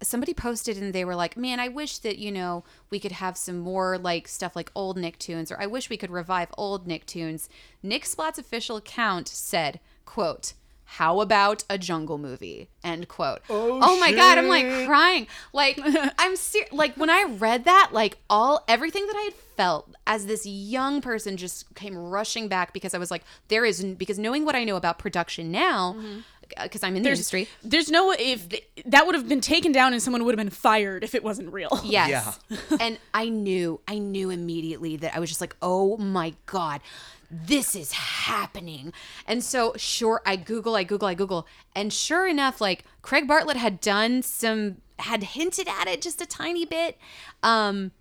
somebody posted and they were like, "Man, I wish that, you know, we could have some more like stuff like old Nicktoons or I wish we could revive old Nicktoons." Nick Splat's official account said, quote, how about a jungle movie? End quote. Oh, oh my god, I'm like crying. Like I'm ser- like when I read that, like all everything that I had felt as this young person just came rushing back because I was like, there is because knowing what I know about production now, mm-hmm. Because I'm in the There's, industry. there's no if that would have been taken down and someone would have been fired if it wasn't real. Yes. and I knew, I knew immediately that I was just like, oh my God, this is happening. And so, sure, I Google, I Google, I Google. And sure enough, like Craig Bartlett had done some, had hinted at it just a tiny bit. Um,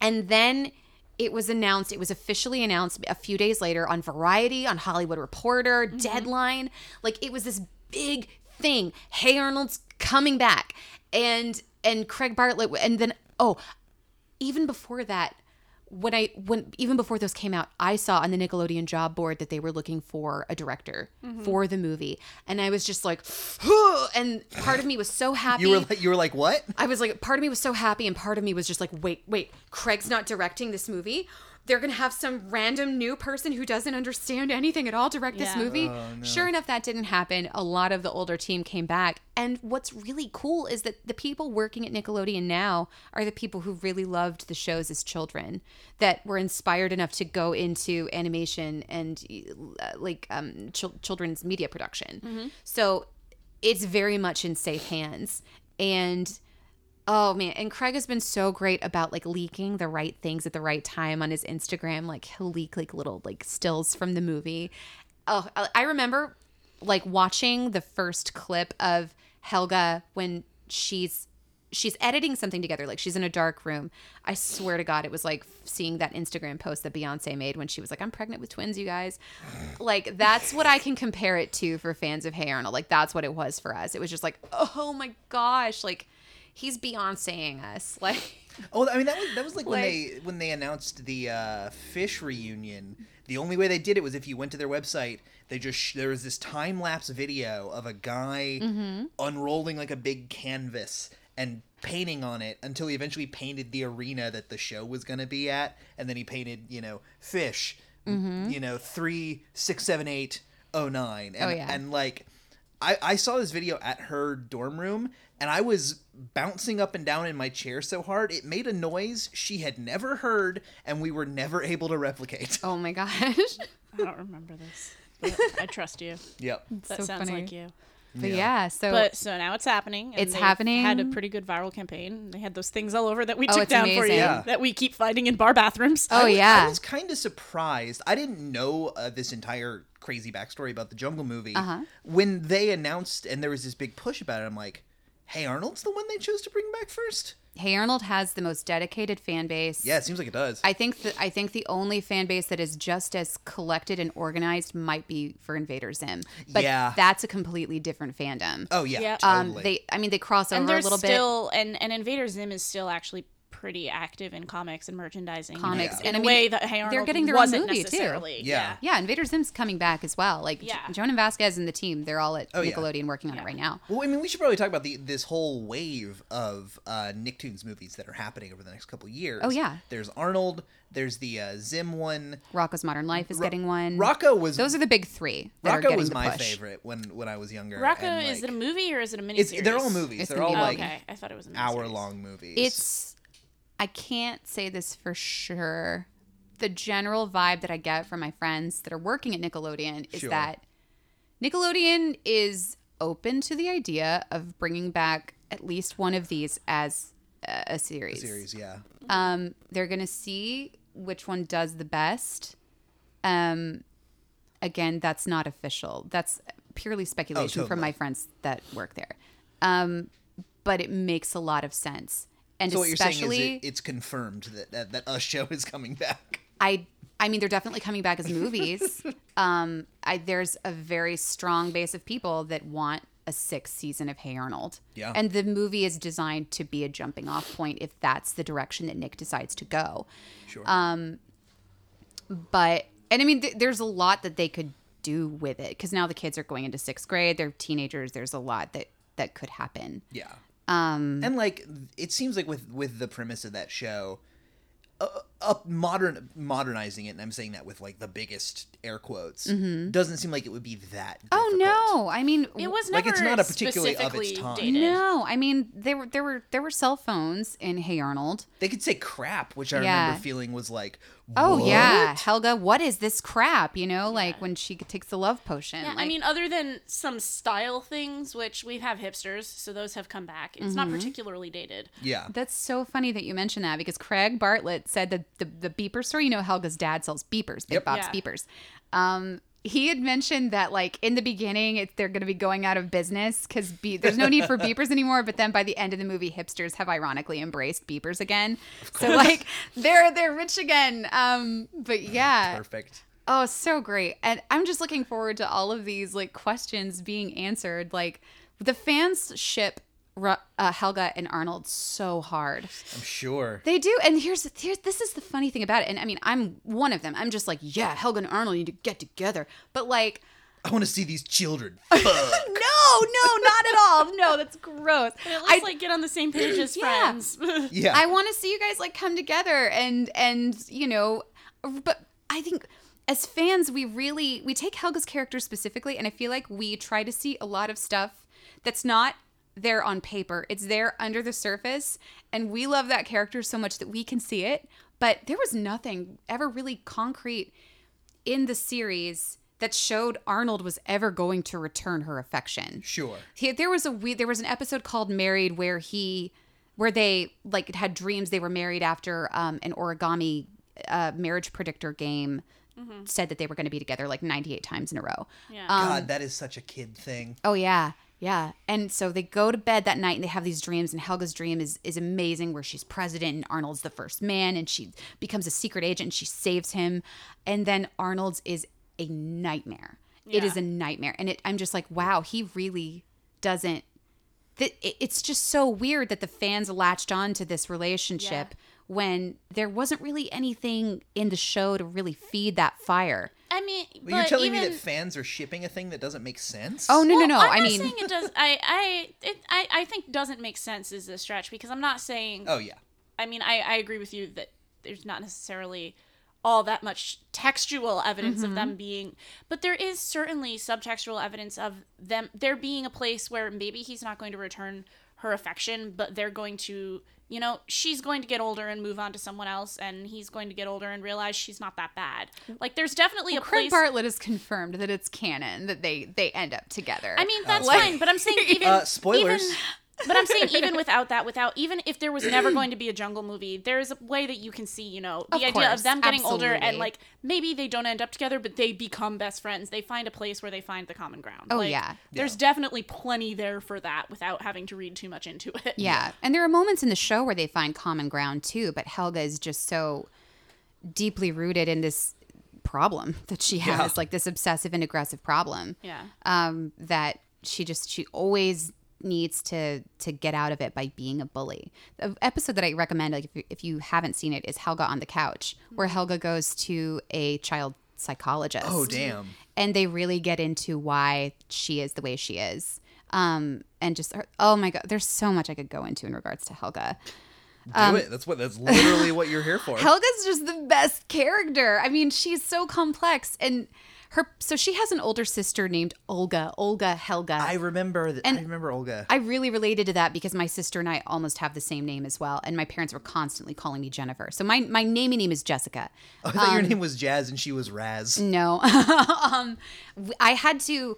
and then it was announced, it was officially announced a few days later on Variety, on Hollywood Reporter, mm-hmm. Deadline. Like it was this big thing. Hey Arnold's coming back. And and Craig Bartlett and then oh, even before that, when I when even before those came out, I saw on the Nickelodeon job board that they were looking for a director mm-hmm. for the movie. And I was just like, and part of me was so happy. You were like, you were like, what? I was like, part of me was so happy, and part of me was just like, wait, wait, Craig's not directing this movie. They're gonna have some random new person who doesn't understand anything at all direct this Yeah. movie. Sure enough, that didn't happen. A lot of the older team came back, and what's really cool is that the people working at Nickelodeon now are the people who really loved the shows as children, that were inspired enough to go into animation and uh, like um, chil- children's media production. So it's very much in safe hands, and Oh man, and Craig has been so great about like leaking the right things at the right time on his Instagram. Like he'll leak like little like stills from the movie. Oh, I remember like watching the first clip of Helga when she's she's editing something together like she's in a dark room. I swear to god it was like seeing that instagram post that beyonce made when she was like i'm pregnant with twins you guys. Like that's what i can compare it to for fans of hey arnold. Like that's what it was for us. It was just like oh my gosh. Like he's beyonceing us like Oh, I mean that was that was like, when they when they announced the uh, Phish reunion. The only way they did it was if you went to their website. They just sh- there was this time lapse video of a guy Mm-hmm. unrolling like a big canvas and painting on it until he eventually painted the arena that the show was going to be at, and then he painted you know Phish, Mm-hmm. you know three six seven eight oh nine, and Oh, yeah. and like. I, I saw this video at her dorm room and I was bouncing up and down in my chair so hard it made a noise she had never heard and we were never able to replicate. oh my gosh I don't remember this. But I trust you. Yep. That So sounds funny. like you. but yeah, so But so now it's happening. and It's they've happening. Had a pretty good viral campaign. They had those things all over that we Oh, took it's down for you. Yeah. that we keep finding in bar bathrooms. oh I was- yeah I was kind of surprised. I didn't know uh, this entire crazy backstory about the Jungle movie. Uh-huh. When they announced and there was this big push about it, I'm like, hey, Arnold's the one they chose to bring back first? hey arnold has the most dedicated fan base Yeah, it seems like it does. I think that I think the only fan base that is just as collected and organized might be for Invader Zim, but Yeah. that's a completely different fandom. oh, yeah, Yeah. um, totally. they, I mean, they cross over and a there's little bit. still and and Invader Zim is still actually pretty active in comics and merchandising. you know, Comics. in And a I mean, way that Hey they're getting their wasn't movie, too. necessarily. Yeah. Yeah, Invader Zim's coming back as well. Like Yeah. J- Jhonen Vasquez and the team, they're all at Oh, yeah. Nickelodeon working on it right now. Well, I mean, we should probably talk about the this whole wave of uh, Nicktoons movies that are happening over the next couple years. Oh, yeah. There's Arnold. There's the uh, Zim one. Rocko's Modern Life is Ro- getting one. Rocko was Those are the big three. That Rocko getting was the my push. favorite when when I was younger. Rocko, and, is it a movie or is it a miniseries? It's, they're all movies. It's they're all be Oh, like okay, I thought it was a hour long movies. It's I can't say this for sure. The general vibe that I get from my friends that are working at Nickelodeon is Sure. that Nickelodeon is open to the idea of bringing back at least one of these as a, a series. series. Yeah. Um, they're gonna see which one does the best. Um, again, that's not official. That's purely speculation from totally. my friends that work there. Um, but it makes a lot of sense, and So what you're saying is especially it, it's confirmed that, that that a show is coming back. I I mean they're definitely coming back as movies. um, I there's a very strong base of people that want a sixth season of Hey Arnold. Yeah. And the movie is designed to be a jumping off point if that's the direction that Nick decides to go. Sure. Um, But and I mean, th- there's a lot that they could do with it because now the kids are going into sixth grade. They're teenagers. There's a lot that that could happen. Yeah. Um, and like it seems like with with the premise of that show, uh, up modern modernizing it, and I'm saying that with like the biggest air quotes, doesn't seem like it would be that. Mm-hmm. Oh difficult. no! I mean, It was Like, never it's not a particularly of its specifically time. dated. no. I mean, there were there were there were cell phones in Hey Arnold. They could say crap, which I Yeah. remember feeling was like, Oh what? yeah, Helga, what is this crap? You know, like when she takes the love potion. Yeah, I mean, other than some style things, which we have hipsters, so those have come back. It's not particularly dated. Yeah. That's so funny that you mentioned that because Craig Bartlett said that the, the beeper store, you know, Helga's dad sells beepers, Big Yep. Bob's Yeah. beepers. Um, he had mentioned that like in the beginning, it, they're going to be going out of business because be- there's no need for beepers anymore. But then by the end of the movie, hipsters have ironically embraced beepers again. So like they're they're rich again. Um, but yeah, Perfect. Oh, so great. And I'm just looking forward to all of these like questions being answered. Like the fans ship Ru- uh, Helga and Arnold so hard. I'm sure. They do. And here's here's this is the funny thing about it. And I mean, I'm one of them. I'm just like, yeah, Helga and Arnold need to get together. But like I want to see these children. no, no, not at all. No, that's gross. At I least like get on the same page as Yeah. friends. yeah. I want to see you guys like come together and and you know, but I think as fans we really we take Helga's character specifically and I feel like we try to see a lot of stuff that's not there on paper. It's there under the surface and we love that character so much that we can see it, but there was nothing ever really concrete in the series that showed Arnold was ever going to return her affection sure. he, there was a we, there was an episode called married where he where they like had dreams they were married after um, an origami uh, marriage predictor game said that they were going to be together like 98 times in a row Yeah. God, that is such a kid thing. oh yeah yeah and so they go to bed that night and they have these dreams and helga's dream is is amazing where she's president and arnold's the first man and she becomes a secret agent and she saves him. And then arnold's is a nightmare. It is a nightmare. And it i'm just like wow he really doesn't it- it's just so weird that the fans latched on to this relationship when there wasn't really anything in the show to really feed that fire. I mean, But but you're telling even, me that fans are shipping a thing that doesn't make sense? Oh no, no, Well, no! I'm I mean, saying it does. I, I, it, I, I think doesn't make sense is a stretch because I'm not saying. Oh yeah. I mean, I, I agree with you that there's not necessarily all that much textual evidence of mm-hmm. them being, but there is certainly subtextual evidence of them there being a place where maybe he's not going to return her affection, but they're going to, you know, she's going to get older and move on to someone else, and he's going to get older and realize she's not that bad. Like, there's definitely a Craig place. Bartlett has confirmed that it's canon that they they end up together. I mean, that's Like- fine, but I'm saying even Uh, spoilers. even- but I'm saying even without that, without even if there was never going to be a jungle movie, there's a way that you can see, you know, the Of idea course, of them getting older and like maybe they don't end up together, but they become best friends. They find a place where they find the common ground. Oh, Like, yeah. there's definitely plenty there for that without having to read too much into it. Yeah. And there are moments in the show where they find common ground too, but Helga is just so deeply rooted in this problem that she has, Yeah. like this obsessive and aggressive problem. Yeah. Um, that she just she always needs to to get out of it by being a bully. The episode that I recommend, like if you, if you haven't seen it, is Helga on the couch, where Helga goes to a child psychologist Oh damn. and they really get into why she is the way she is. Um, and just her, oh my god, there's so much I could go into in regards to Helga. Do it. That's what. That's literally what you're here for. Helga's just the best character. I mean, she's so complex and her so she has an older sister named Olga, Olga Helga. I I, remember. Th- And- I remember Olga. I really related to that because my sister and I almost have the same name as well, and my parents were constantly calling me Jennifer. So my my naming name is Jessica. I thought um, your name was Jazz and she was Raz. No, um, w- I had to.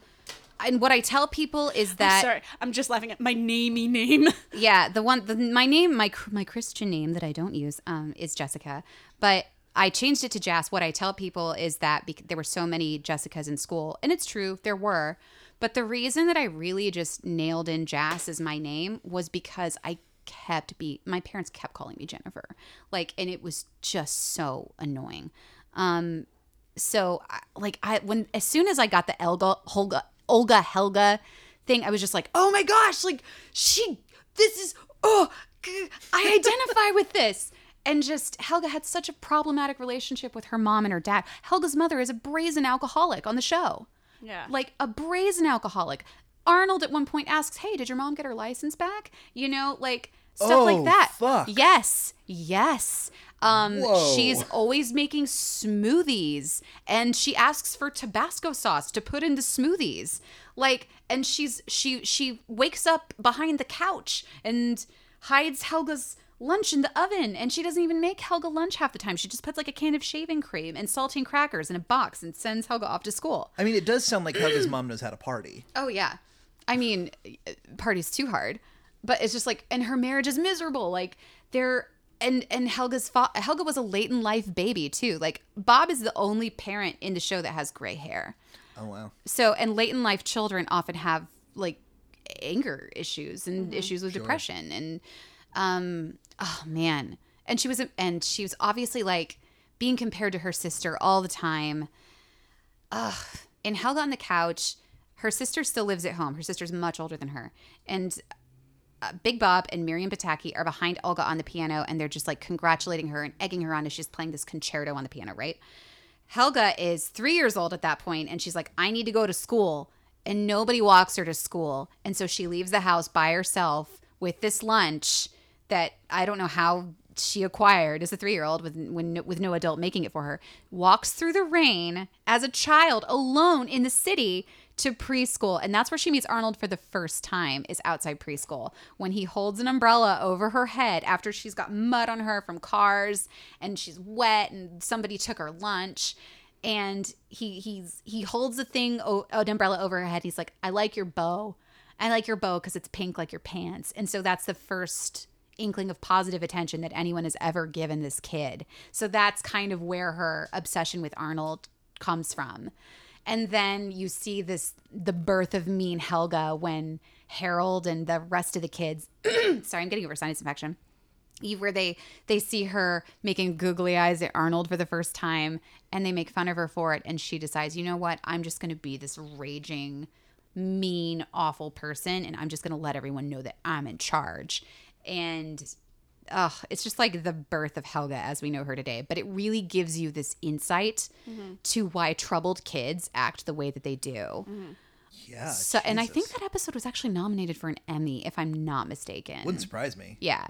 And what I tell people is that Sorry, I'm just laughing at my namey name. yeah the one the, my name my my christian name that i don't use um is jessica but i changed it to jas what i tell people is that bec- there were so many jessicas in school and it's true there were but the reason that i really just nailed in jas as my name was because i kept be my parents kept calling me jennifer like and it was just so annoying um so I- like i when as soon as i got the elga olga olga helga thing, I was just like, oh my gosh, like she, this is, oh, I identify with this. And just Helga had such a problematic relationship with her mom and her dad. Helga's mother is a brazen alcoholic on the show. Yeah. Like a brazen alcoholic. Arnold at one point asks, Hey, did your mom get her license back? You know, like stuff Oh, like that. fuck. Yes. Yes. Um, Whoa. she's always making smoothies and she asks for Tabasco sauce to put in the smoothies. Like, and she's she she wakes up behind the couch and hides Helga's lunch in the oven and she doesn't even make Helga lunch half the time. She just puts like a can of shaving cream and saltine crackers in a box and sends Helga off to school. I mean, it does sound like Helga's mom knows how to party. Oh yeah. I mean, party's too hard, but it's just like, and her marriage is miserable. Like they're and and Helga's fa- Helga was a late in life baby too. Like Bob is the only parent in the show that has gray hair. Oh wow. So and late in life children often have like anger issues and issues with depression and um oh man. And she was and she was obviously like being compared to her sister all the time. Ugh. In Helga on the couch, her sister still lives at home. Her sister's much older than her. And uh, Big Bob and Miriam Pataki are behind Olga on the piano and they're just like congratulating her and egging her on as she's playing this concerto on the piano, right? Helga is three years old at that point and she's like, I need to go to school. And nobody walks her to school. And so she leaves the house by herself with this lunch that I don't know how she acquired as a three year old with, when, with no adult making it for her. Walks through the rain as a child alone in the city to preschool. And that's where she meets Arnold for the first time is outside preschool when he holds an umbrella over her head after she's got mud on her from cars and she's wet and somebody took her lunch and he he's he holds the thing an umbrella over her head he's like i like your bow i like your bow because it's pink like your pants and so that's the first inkling of positive attention that anyone has ever given this kid so that's kind of where her obsession with arnold comes from and then you see this the birth of mean helga when harold and the rest of the kids sorry i'm getting over sinus infection where they they see her making googly eyes at Arnold for the first time and they make fun of her for it and she decides, "You know what? I'm just going to be this raging mean awful person and I'm just going to let everyone know that I'm in charge." And ugh, it's just like the birth of Helga as we know her today, but it really gives you this insight to why troubled kids act the way that they do. Yeah. So, and I think that episode was actually nominated for an Emmy if I'm not mistaken. wouldn't surprise me. Yeah.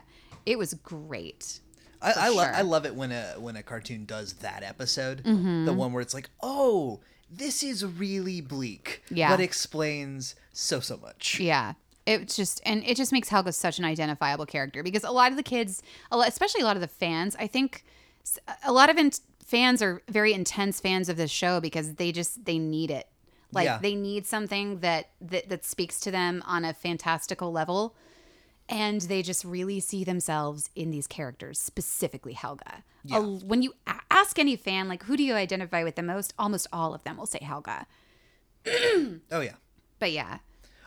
It was great. I, I love sure. I love it when a when a cartoon does that episode, Mm-hmm. the one where it's like, oh, this is really bleak, Yeah. but explains so so much. Yeah. It's just and it just makes Helga such an identifiable character because a lot of the kids, especially a lot of the fans, I think a lot of in- fans are very intense fans of this show because they just they need it. Like Yeah. they need something that, that that speaks to them on a fantastical level and they just really see themselves in these characters, specifically Helga. A- when you a- ask any fan like who do you identify with the most, almost all of them will say Helga. Oh yeah. But yeah.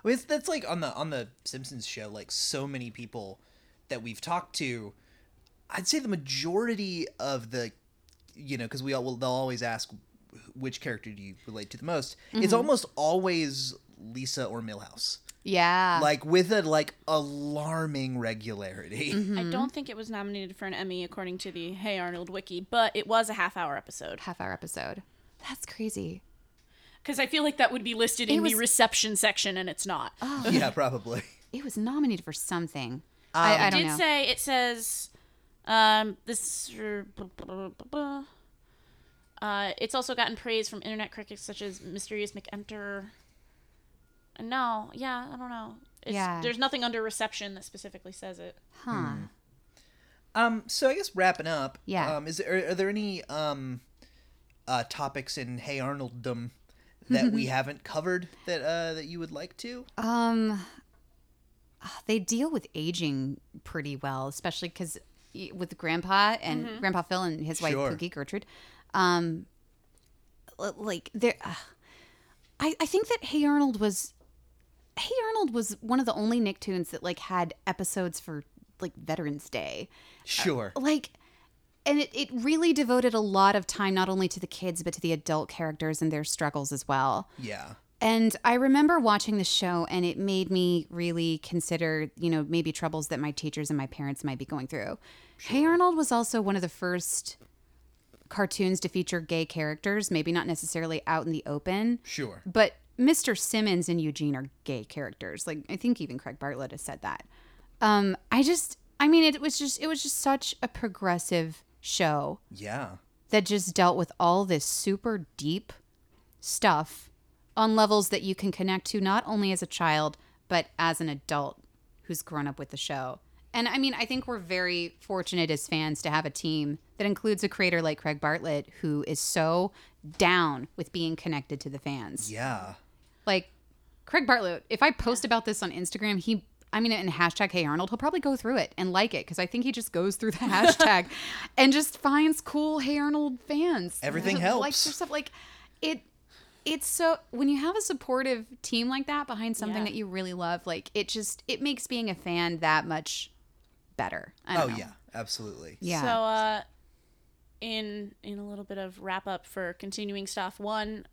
I mean, it's, that's like on the on the Simpsons show. Like so many people that we've talked to, I'd say the majority of the, you know, because we all will they'll always ask which character do you relate to the most. Mm-hmm. It's almost always Lisa or Milhouse, Yeah. like with a like alarming regularity. Mm-hmm. I don't think it was nominated for an Emmy according to the Hey Arnold wiki, but it was a half hour episode. half hour episode. That's crazy. Because I feel like that would be listed in It the reception section, and it's not. yeah, probably. It was nominated for something. I, I don't did know. say it says um, this. Uh, it's also gotten praise from internet critics such as Mysterious Mr. Enter. No, yeah, I don't know. It's, Yeah. There's nothing under reception that specifically says it. huh. Um, so I guess wrapping up. Yeah. Um, is there, are, are there any um, uh, topics in Hey Arnolddom that we haven't covered that uh that you would like to? Um, they deal with aging pretty well, especially because with Grandpa and Grandpa Phil and his wife Sure. Pookie Gertrude. Um, like there, uh, I I think that Hey Arnold was, Hey Arnold was one of the only Nicktoons that like had episodes for like Veterans Day. Sure. like and it, it really devoted a lot of time not only to the kids but to the adult characters and their struggles as well yeah. And I remember watching the show, and it made me really consider, you know, maybe troubles that my teachers and my parents might be going through. Hey Arnold was also one of the first cartoons to feature gay characters, maybe not necessarily out in the open. Sure. But Mr. Simmons and Eugene are gay characters. Like I think even Craig Bartlett has said that. Um, I just, I mean, it was just, it was just such a progressive show Yeah. that just dealt with all this super deep stuff on levels that you can connect to not only as a child but as an adult who's grown up with the show. And I mean, I think we're very fortunate as fans to have a team that includes a creator like Craig Bartlett who is so down with being connected to the fans. Yeah. Like Craig Bartlett, if I post about this on Instagram, he I mean, in hashtag Hey Arnold, he'll probably go through it and like it because I think he just goes through the hashtag and just finds cool Hey Arnold fans. Everything Likes helps. their stuff. Like it. It's so when you have a supportive team like that behind something Yeah. that you really love, like it just it makes being a fan that much better. I don't Oh know. yeah, absolutely. yeah. So, uh, in in a little bit of wrap up for continuing stuff, one,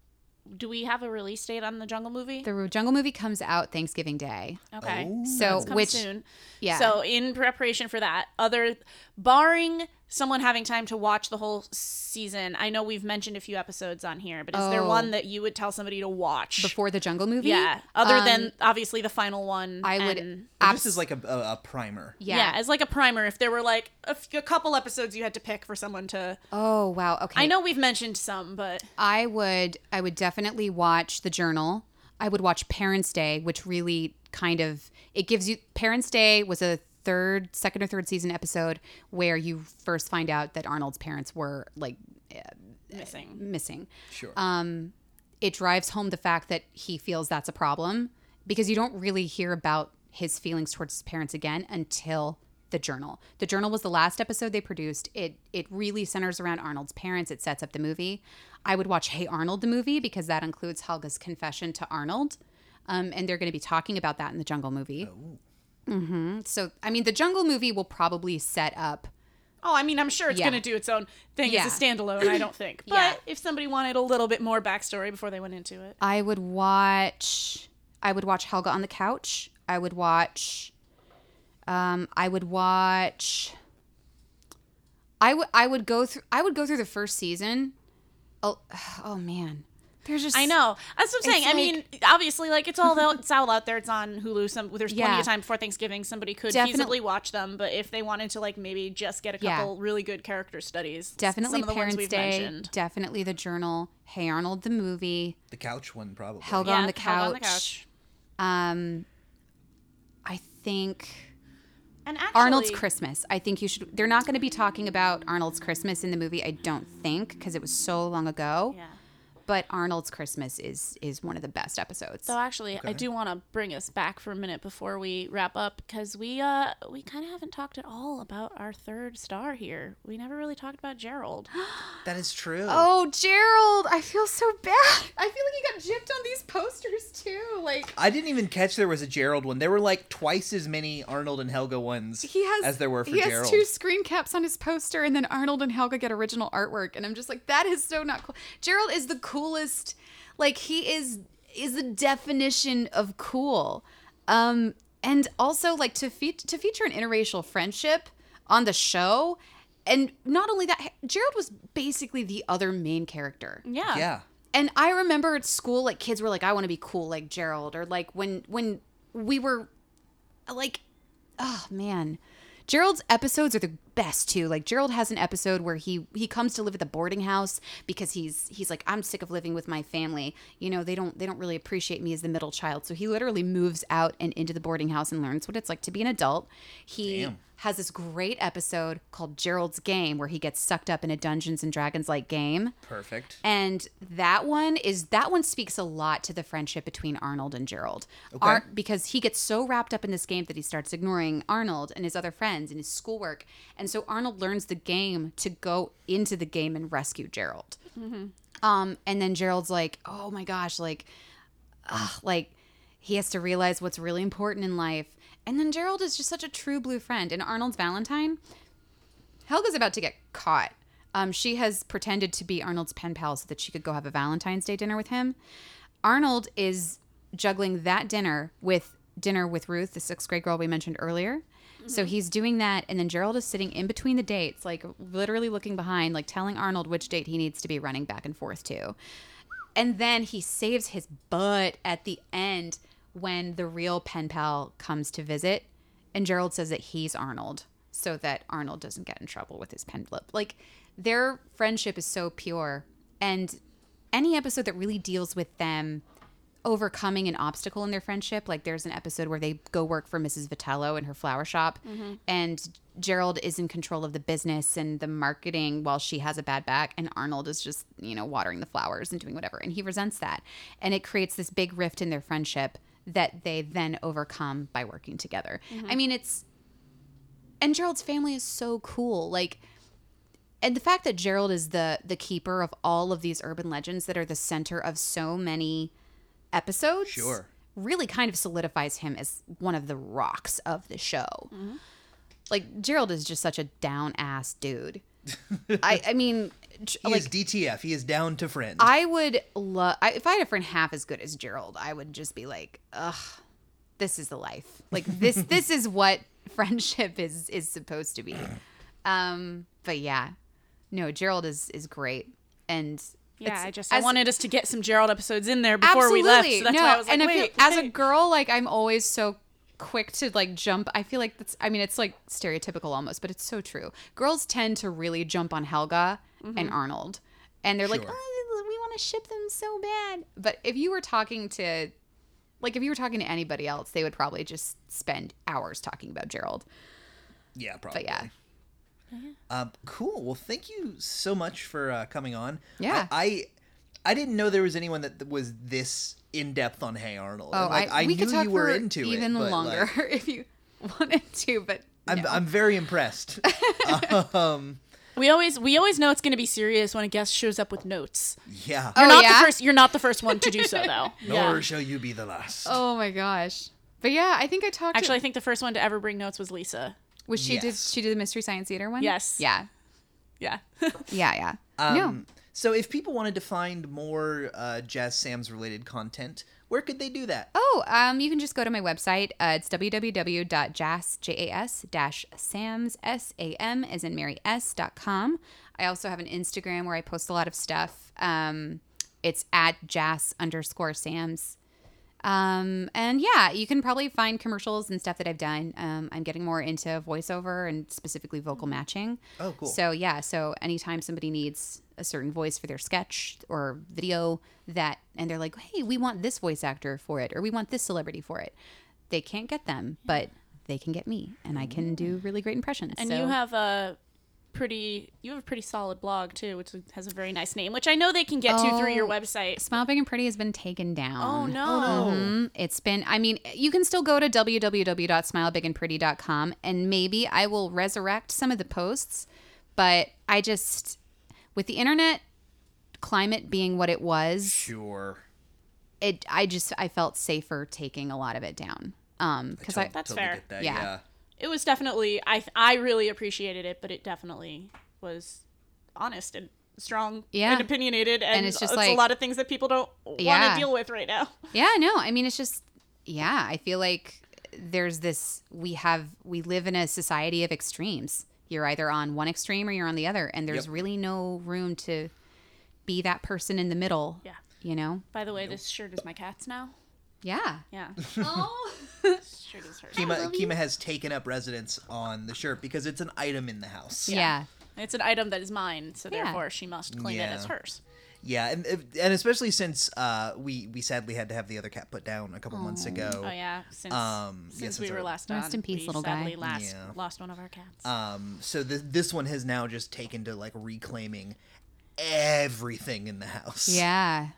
do we have a release date on the Jungle movie? the Jungle movie comes out Thanksgiving Day. Okay, Oh. So which soon. yeah. So in preparation for that, other barring someone having time to watch the whole season, I know we've mentioned a few episodes on here, but is there Oh. one that you would tell somebody to watch before the Jungle movie, Yeah, other Um, than obviously the final one. I would and- Well, this is like a, a, a primer. yeah. as like a primer. If there were like a, f- a couple episodes you had to pick for someone to, Oh wow. Okay. I know we've mentioned some, but I would I would definitely watch The Journal. I would watch Parents' Day, which really kind of it gives you Parents' Day was a third, second or third season episode where you first find out that Arnold's parents were like missing. missing. Sure. Um, it drives home the fact that he feels that's a problem because you don't really hear about his feelings towards his parents again until the journal. The journal was the last episode they produced. It it really centers around Arnold's parents. It sets up the movie. I would watch Hey Arnold the movie because that includes Helga's confession to Arnold, um, and they're going to be talking about that in the Jungle movie. Hmm So I mean, the Jungle movie will probably set up. Oh, I mean, I'm sure it's Yeah. going to do its own thing Yeah. as a standalone. I don't think, but Yeah. if somebody wanted a little bit more backstory before they went into it, I would watch. I would watch Helga on the couch. I would watch. Um, I would watch. I would. I would go through. I would go through the first season. Oh, oh man, there's just. I know. That's what I'm saying. It's I mean, obviously, like it's all out, it's all out there. It's on Hulu. Some there's plenty Yeah. of time before Thanksgiving. Somebody could Definitely- feasibly watch them. But if they wanted to, like maybe just get a Yeah. couple really good character studies, Definitely some of the Parents ones we've Day. mentioned. Definitely the Journal. Hey Arnold the movie. The couch one probably. Held, Yeah, on the Helga on the couch. couch. Um, I think. And actually, Arnold's Christmas. I think you should. They're not going to be talking about Arnold's Christmas in the movie. I don't think because it was so long ago. Yeah. But Arnold's Christmas is is one of the best episodes. So actually, I do want to bring us back for a minute before we wrap up because we uh we kind of haven't talked at all about our third star here. We never really talked about Gerald. That is true. Oh, Gerald, I feel so bad. I feel like he got gypped on these posters too. Like I didn't even catch there was a Gerald one. There were like twice as many Arnold and Helga ones he has as there were for he has Gerald. two screen caps on his poster, and then Arnold and Helga get original artwork, and I'm just like, that is so not cool. Gerald is the coolest. Like he is is the definition of cool. Um, and also like to fe- to feature an interracial friendship on the show. And not only that, Gerald was basically the other main character. Yeah. yeah. And I remember at school, like kids were like, "I want to be cool like Gerald," or like when when we were like, oh man, Gerald's episodes are the best too. Like Gerald has an episode where he he comes to live at the boarding house because he's he's like, I'm sick of living with my family. You know, they don't they don't really appreciate me as the middle child. So he literally moves out and into the boarding house and learns what it's like to be an adult. He Damn. has this great episode called Gerald's Game where he gets sucked up in a Dungeons and Dragons like game. Perfect. And that one is that one speaks a lot to the friendship between Arnold and Gerald. Okay. Ar- because he gets so wrapped up in this game that he starts ignoring Arnold and his other friends and his schoolwork. And so Arnold learns the game to go into the game and rescue Gerald. Um, and then Gerald's like, "Oh my gosh, like, ugh, like he has to realize what's really important in life." And then Gerald is just such a true blue friend. And Arnold's Valentine, Helga's about to get caught. Um, she has pretended to be Arnold's pen pal so that she could go have a Valentine's Day dinner with him. Arnold is juggling that dinner with dinner with Ruth, the sixth grade girl we mentioned earlier. So he's doing that, and then Gerald is sitting in between the dates, like literally looking behind, like telling Arnold which date he needs to be running back and forth to. And then he saves his butt at the end when the real pen pal comes to visit, and Gerald says that he's Arnold, so that Arnold doesn't get in trouble with his pen flip. Like their friendship is so pure, and any episode that really deals with them overcoming an obstacle in their friendship. Like there's an episode where they go work for Mrs. Vitello in her flower shop, mm-hmm. and Gerald is in control of the business and the marketing while she has a bad back, and Arnold is just you know watering the flowers and doing whatever, and he resents that, and it creates this big rift in their friendship that they then overcome by working together. Mm-hmm. I mean, it's and Gerald's family is so cool, like and the fact that Gerald is the the keeper of all of these urban legends that are the center of so many episodes Sure. really kind of solidifies him as one of the rocks of the show like gerald is just such a down ass dude i i mean He like is DTF. He is down to friend. i would love if i had a friend half as good as gerald i would just be like ugh this is the life like this this is what friendship is is supposed to be um but yeah no gerald is is great and Yeah, it's- I just I wanted us to get some Gerald episodes in there before we left. So that's no, why I was like, and I wait, as a girl, like I'm always so quick to like jump. I feel like that's. I mean, it's like stereotypical almost, but it's so true. Girls tend to really jump on Helga Mm-hmm. and Arnold, and they're like, oh, we want to ship them so bad. But if you were talking to, like, if you were talking to anybody else, they would probably just spend hours talking about Gerald. yeah, probably. But yeah, Um, cool. Well, thank you so much for uh, coming on. Yeah. I, I I didn't know there was anyone that was this in depth on Hey Arnold. oh, like, I, we knew could talk you were for into even it, but, longer like, if you wanted to. But I'm. I'm very impressed. um, we always we always know it's going to be serious when a guest shows up with notes. yeah. Oh, You're not yeah? the first. You're not the first one to do so, though. Nor shall you be the last. Oh my gosh. But yeah, I think I talked. Actually, I think the first one to ever bring notes was Lisa. Was she did she did the Mystery Science Theater one? Yes. Yeah. Yeah. Yeah. Yeah. no. Um, So if people wanted to find more uh, Jas Sam's related content, where could they do that? Oh, um, you can just go to my website. Uh, it's www.jas-sams, S-A-M, as in Mary S, dot com. I also have an Instagram where I post a lot of stuff. Um, it's at jas underscore sams. Um, and yeah, you can probably find commercials and stuff that I've done. Um, I'm getting more into voiceover and specifically vocal matching. Oh, cool. So yeah, so anytime somebody needs a certain voice for their sketch or video that, and they're like, hey, we want this voice actor for it, or we want this celebrity for it, they can't get them, but they can get me, and I can do really great impressions. And So- you have a pretty you have a pretty solid blog too, which has a very nice name, which I know they can get to through your Oh, website. Smile Big and Pretty has been taken down. Oh no. Mhm. It's been, I mean, you can still go to www.smilebigandpretty.com and maybe I will resurrect some of the posts, but I just, with the internet climate being what it was, Sure. it, I just, I felt safer taking a lot of it down. Um, cause I, That's fair. that, Yeah. yeah. It was definitely I I really appreciated it, but it definitely was honest and strong Yeah. and opinionated and, And it's just a like- lot of things that people don't want Yeah. to deal with right now. Yeah, no, I mean, it's just, yeah, I feel like there's this, we have, we live in a society of extremes. You're either on one extreme or you're on the other, and there's Yep. really no room to be that person in the middle. Yeah. You know? By the way, this shirt is my cat's now. Yeah. Yeah. Oh. Shirt is hers. Kima, Kima has taken up residence on the shirt because it's an item in the house. yeah. It's an item that is mine, so Yeah. therefore she must claim it as hers. Yeah, and and especially since uh, we we sadly had to have the other cat put down a couple months ago. Oh yeah, since Um, yeah, since since we were our- last Rest in peace, we little guy. Last, Yeah. lost one of our cats. Um, so th- this one has now just taken to like reclaiming everything in the house. Yeah.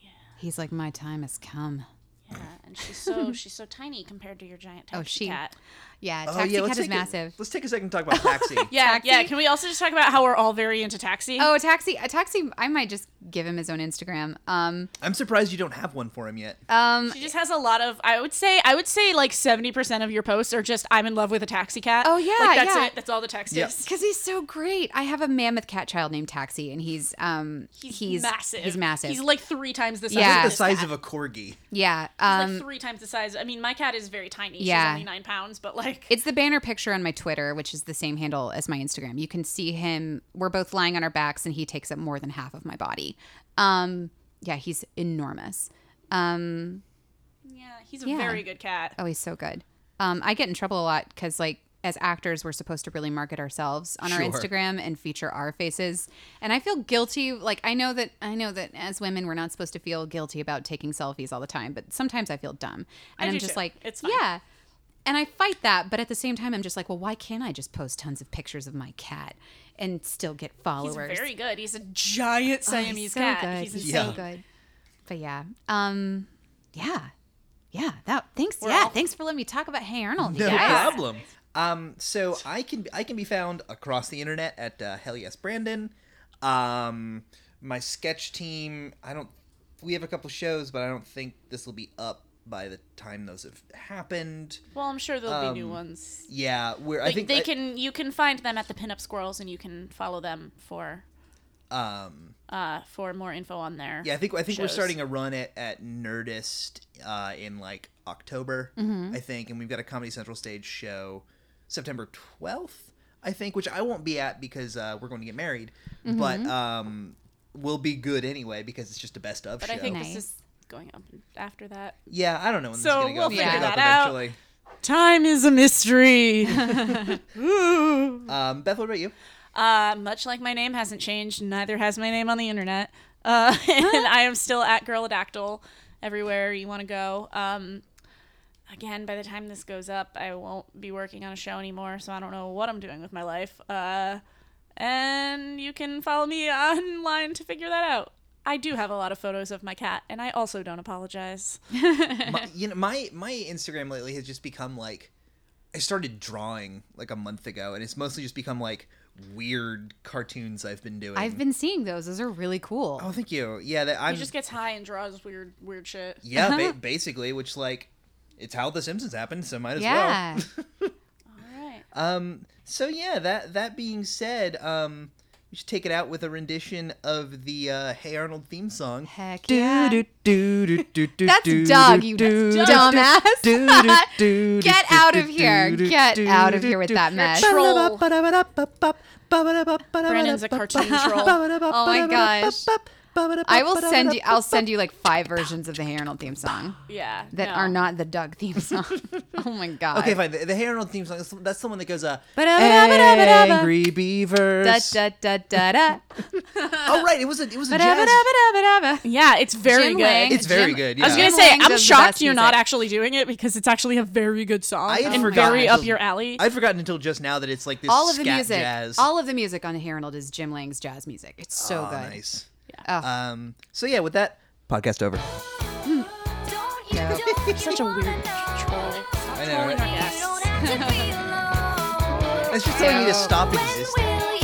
Yeah. He's like, my time has come. Yeah, and she's so she's so tiny compared to your giant oh, taxi Oh, she- cat. Yeah. Oh Taxi yeah, cat is take a- massive. let's take a second to talk about Taxi. Yeah, Taxi? yeah. Can we also just talk about how we're all very into taxi? Oh, taxi! A taxi! I might just give him his own Instagram. Um, I'm surprised you don't have one for him yet. um, She just has a lot of. I would say. I would say like seventy percent of your posts are just "I'm in love with a taxi cat." Oh, yeah, like, that's yeah. it. That's all the text Yep. is. because he's so great. I have a mammoth cat child named Taxi, and he's um He's, massive. He's massive. He's like three times the size. Yeah. of the size cat. of a corgi. yeah. He's Um, like three times the size. I mean, my cat is very tiny. Yeah. She's only nine pounds, but like It's the banner picture on my Twitter, which is the same handle as my Instagram. You can see him. We're both lying on our backs, and he takes up more than half of my body. Um, yeah, he's enormous. Um, yeah, he's a Yeah. very good cat. oh, he's so good. Um, I get in trouble a lot because, like, as actors, we're supposed to really market ourselves on our Instagram and feature our faces. And I feel guilty. Like, I know that I know that as women, we're not supposed to feel guilty about taking selfies all the time, but sometimes I feel dumb, and I am just too. like, It's fine. yeah. And I fight that, but at the same time, I'm just like, well, why can't I just post tons of pictures of my cat and still get followers? He's followers? very good. He's a giant Oh, Siamese he's so cat. good. He's He's insane. so good. But yeah, um, yeah, yeah. That thanks. We're yeah, all- thanks for letting me talk about Hey Arnold. No guys. problem. Um, so I can I can be found across the internet at uh, Hell Yes Brandon. Um, my sketch team. I don't. We have a couple shows, but I don't think this will be up by the time those have happened. Well, I'm sure there'll be new Um, ones. Yeah, we're. I think they I- can. You can find them at the Pinup Squirrels, and you can follow them for Um, uh for more info on there. yeah, I think I think we're starting a run at at Nerdist uh, in like October, Mm-hmm. I think, and we've got a Comedy Central stage show September twelfth, I think, which I won't be at because uh, we're going to get married, Mm-hmm. but um, will be good anyway because it's just a best of But show. But I think Nice. this is going up after that. yeah, I don't know when So this is gonna go. we'll figure go up that out. eventually. Time is a mystery. Um, Beth, what about you? Uh, much like my name hasn't changed, neither has my name on the internet. Uh, and I am still at Girladactyl everywhere you want to go. Um, again, by the time this goes up, I won't be working on a show anymore, so I don't know what I'm doing with my life. Uh, and you can follow me online to figure that out. I do have a lot of photos of my cat, and I also don't apologize. my, you know, my my Instagram lately has just become like I started drawing like a month ago, and it's mostly just become like weird cartoons I've been doing. I've been seeing those. Those are really cool. Oh, thank you. Yeah, that I'm He just gets high and draws weird, weird shit. yeah, ba- basically, which like it's how The Simpsons happened, so might as yeah. All right. Um. So yeah, that that being said, um, we should take it out with a rendition of the uh, Hey Arnold theme song. Heck yeah. That's That's Doug, you dumbass. Get out of here. Get out of here with that mess. Troll. Brandon's a cartoon troll. Oh my gosh. I will send you. I'll send you like five versions of the Hey Arnold theme song Yeah. that no. are not the Doug theme song. oh my god. Okay, fine. The, the Hey Arnold theme song. That's, that's the one that goes, uh. Angry Da, Beavers. da, da, da, da. Oh, right. It was a, it was a jazz. Yeah, it's very Jim good. Lang- It's very Jim- good, I was gonna Jim say, Lang I'm shocked you're not actually doing it because it's actually a very good song I had and forgotten very up your alley. I'd forgotten until just now that it's like this All of the music, jazz. all of the music on Hey Arnold is Jim Lang's jazz music. It's so Oh, good. Nice. Oh. Um. So yeah, with that podcast over. Don't Yeah. Such a weird troll. I know, right? our You guests. don't have to be alone. It's just telling me to stop existing. will